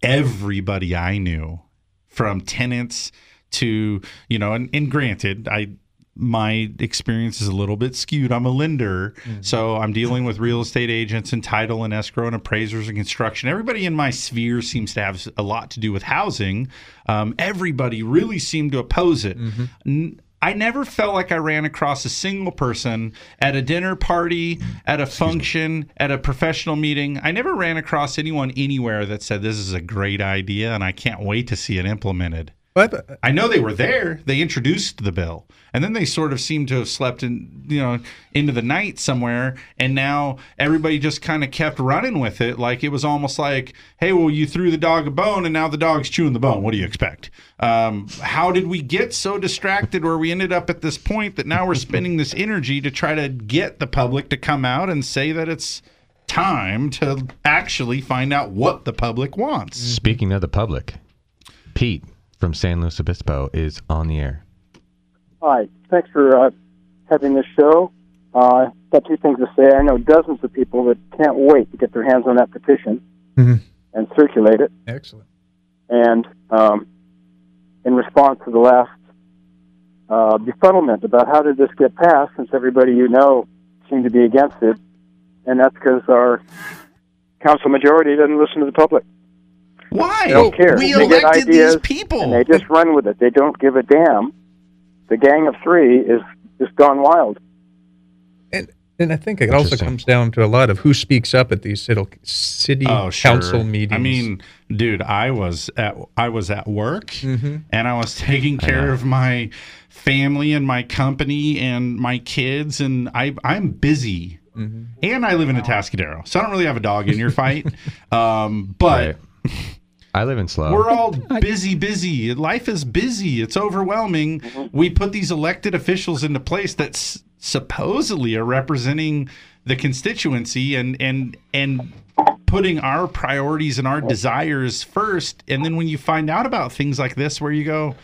everybody I knew, from tenants to, you know, and, and granted, I my experience is a little bit skewed. I'm a lender, so I'm dealing with real estate agents and title and escrow and appraisers and construction. Everybody in my sphere seems to have a lot to do with housing. Um, everybody really seemed to oppose it. N- I never felt like I ran across a single person at a dinner party, at a function, at a professional meeting. I never ran across anyone anywhere that said this is a great idea and I can't wait to see it implemented. But I know they were there. They introduced the bill, and then they sort of seemed to have slept in, you know, into the night somewhere. And now everybody just kind of kept running with it, like it was almost like, "Hey, well, you threw the dog a bone, and now the dog's chewing the bone. What do you expect?" Um, how did we get so distracted where we ended up at this point that now we're spending this energy to try to get the public to come out and say that it's time to actually find out what the public wants? Speaking of the public, Pete from San Luis Obispo is on the air. Hi, thanks for uh, having this show. Uh, got two things to say. I know dozens of people that can't wait to get their hands on that petition mm-hmm. and circulate it. Excellent. And um, in response to the last uh, befuddlement about how did this get passed, since everybody you know seemed to be against it, and that's because our council majority doesn't listen to the public. Why? They don't care. We they get elected ideas these people. and they just run with it. They don't give a damn. The gang of three is just gone wild. And and I think it also comes down to a lot of who speaks up at these city, city Oh, sure. council meetings. I mean, dude, I was at I was at work Mhm. and I was taking care of my family and my company and my kids and I I'm busy. And I live in Atascadero, so I don't really have a dog in your fight. (laughs) um, but I live in SLO. we're all (laughs) busy, busy. Life is busy. It's overwhelming. Mm-hmm. We put these elected officials into place that s- supposedly are representing the constituency and and and putting our priorities and our desires first. And then when you find out about things like this, where you go,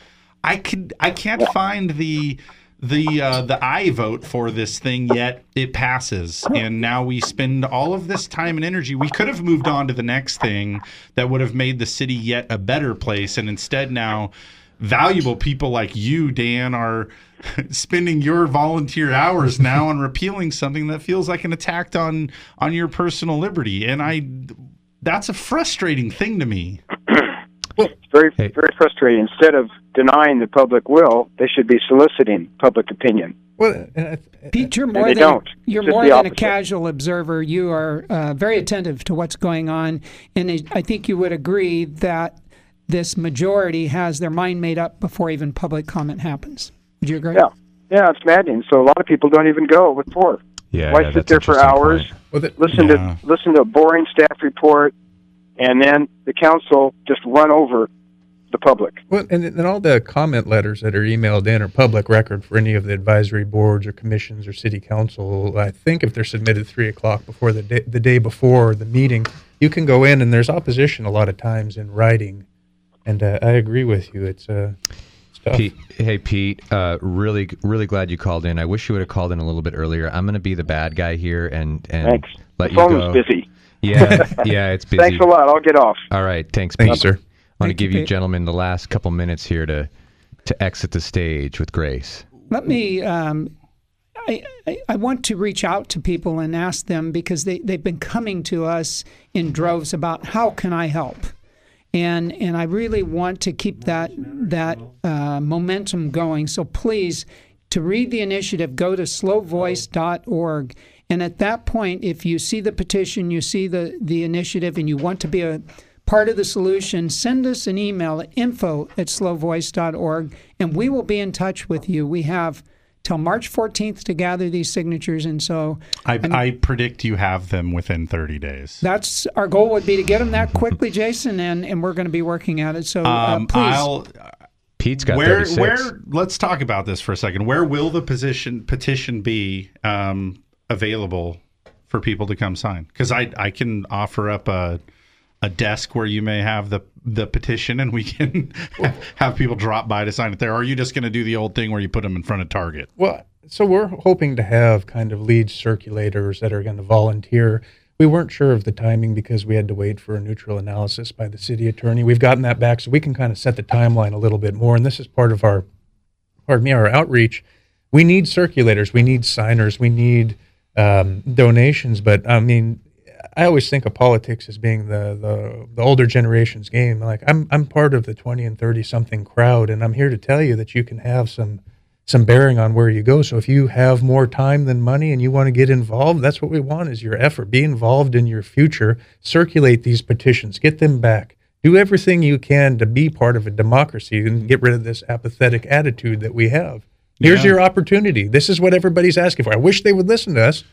I could I can't find the the uh, the I vote for this thing yet it passes. And now we spend all of this time and energy. We could have moved on to the next thing that would have made the city yet a better place. And instead now valuable people like you Dan are (laughs) spending your volunteer hours now on repealing something that feels like an attack on on your personal liberty. And I that's a frustrating thing to me (clears throat) It's very, very frustrating. Instead of denying the public will, they should be soliciting public opinion. Well, Pete, you're more they than don't. you're Just more the than a casual observer. You are uh, very attentive to what's going on, and I- I think you would agree that this majority has their mind made up before even public comment happens. Would you agree? Yeah, yeah, it's maddening. So a lot of people don't even go. What for? Yeah, Why yeah, sit there for interesting hours, point. listen Yeah. to listen to a boring staff report, and then the council just run over the public. Well, and, and all the comment letters that are emailed in are public record for any of the advisory boards or commissions or city council. I think if they're submitted three o'clock before the day, the day before the meeting, you can go in and there's opposition a lot of times in writing. And uh, I agree with you. It's uh. Pete, hey Pete, uh, really, really glad you called in. I wish you would have called in a little bit earlier. I'm going to be the bad guy here and and Thanks. let The you phone go. was busy. Yeah, (laughs) yeah, it's busy. Thanks a lot. I'll get off. All right, thanks, Thank Pete. you, sir. I want to Thank you, give you Pete. gentlemen the last couple minutes here to to exit the stage with grace. Let me. Um, I, I, I want to reach out to people and ask them because they, they've been coming to us in droves about how can I help, and and I really want to keep that that uh, momentum going. So please, to read the initiative, go to slowvoice.org, and at that point, if you see the petition, you see the the initiative, and you want to be a part of the solution, send us an email at info at slowvoice.org and we will be in touch with you. We have till March 14th to gather these signatures. And so I, I'm- I predict you have them within 30 days. that's our goal would be to get them that quickly, Jason, and, and we're going to be working at it. So uh, Um, please. I'll Pete's got where 36. where let's talk about this for a second. Where will the position petition be um, available for people to come sign? Because I I can offer up a a desk where you may have the the petition and we can (laughs) have people drop by to sign it there. Or are you just going to do the old thing where you put them in front of Target? Well, so we're hoping to have kind of lead circulators that are going to volunteer. We weren't sure of the timing because we had to wait for a neutral analysis by the city attorney. We've gotten that back, so we can kind of set the timeline a little bit more. And this is part of our, pardon me, our outreach. We need circulators, we need signers, we need um, donations. But I mean, I always think of politics as being the, the the older generation's game. Like I'm I'm part of the 20 and 30 something crowd, and I'm here to tell you that you can have some some bearing on where you go. So if you have more time than money and you want to get involved, that's what we want is your effort. Be involved in your future. Circulate these petitions. Get them back. Do everything you can to be part of a democracy and get rid of this apathetic attitude that we have. Here's Yeah. your opportunity. This is what everybody's asking for. I wish they would listen to us.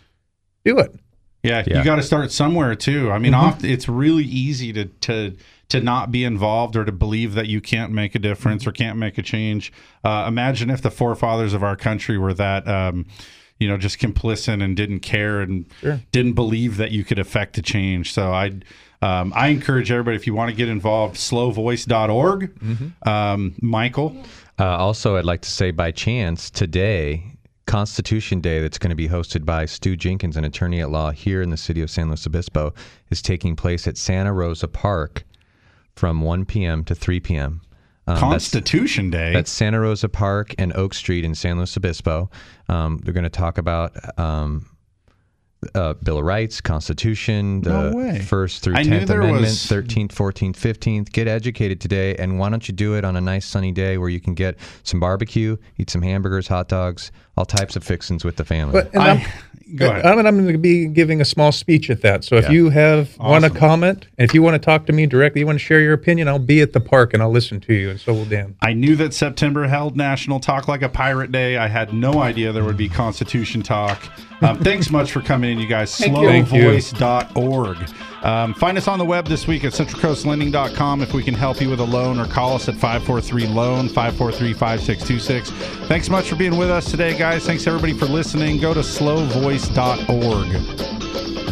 Do it. Yeah, Yeah. you got to start somewhere too. I mean, Mhm. oft, it's really easy to to to not be involved or to believe that you can't make a difference or can't make a change. Uh, imagine if the forefathers of our country were that, um, you know, just complicit and didn't care and Sure. didn't believe that you could affect a change. So I. Um, I encourage everybody if you want to get involved, slowvoice.org. Um, Michael, Uh, also, I'd like to say by chance today, Constitution Day, that's going to be hosted by Stu Jenkins, an attorney at law here in the city of San Luis Obispo, is taking place at Santa Rosa Park from 1 p.m. to 3 p.m. Um, that's- Constitution Day. That's Santa Rosa Park and Oak Street in San Luis Obispo. Um, they're going to talk about um, uh, Bill of Rights, Constitution, the No. First through I 10th Amendment, 13th, 14th, 15th. Get educated today, and why don't you do it on a nice sunny day where you can get some barbecue, eat some hamburgers, hot dogs, all types of fixings with the family. But and I'm, go ahead. I'm, I'm going to be giving a small speech at that. So if Yeah. you have want to comment, if you want to talk to me directly, you want to share your opinion, I'll be at the park and I'll listen to you, and so will Dan. I knew that September held National Talk Like a Pirate Day. I had no idea there would be Constitution Talk. Um, thanks much for coming in, you guys. Thank you. Thank. Slowvoice.org. Um, find us on the web this week at centralcoastlending.com if we can help you with a loan or call us at 543 loan 543 5626. Thanks so much for being with us today, guys. Thanks everybody for listening. Go to slowvoice.org.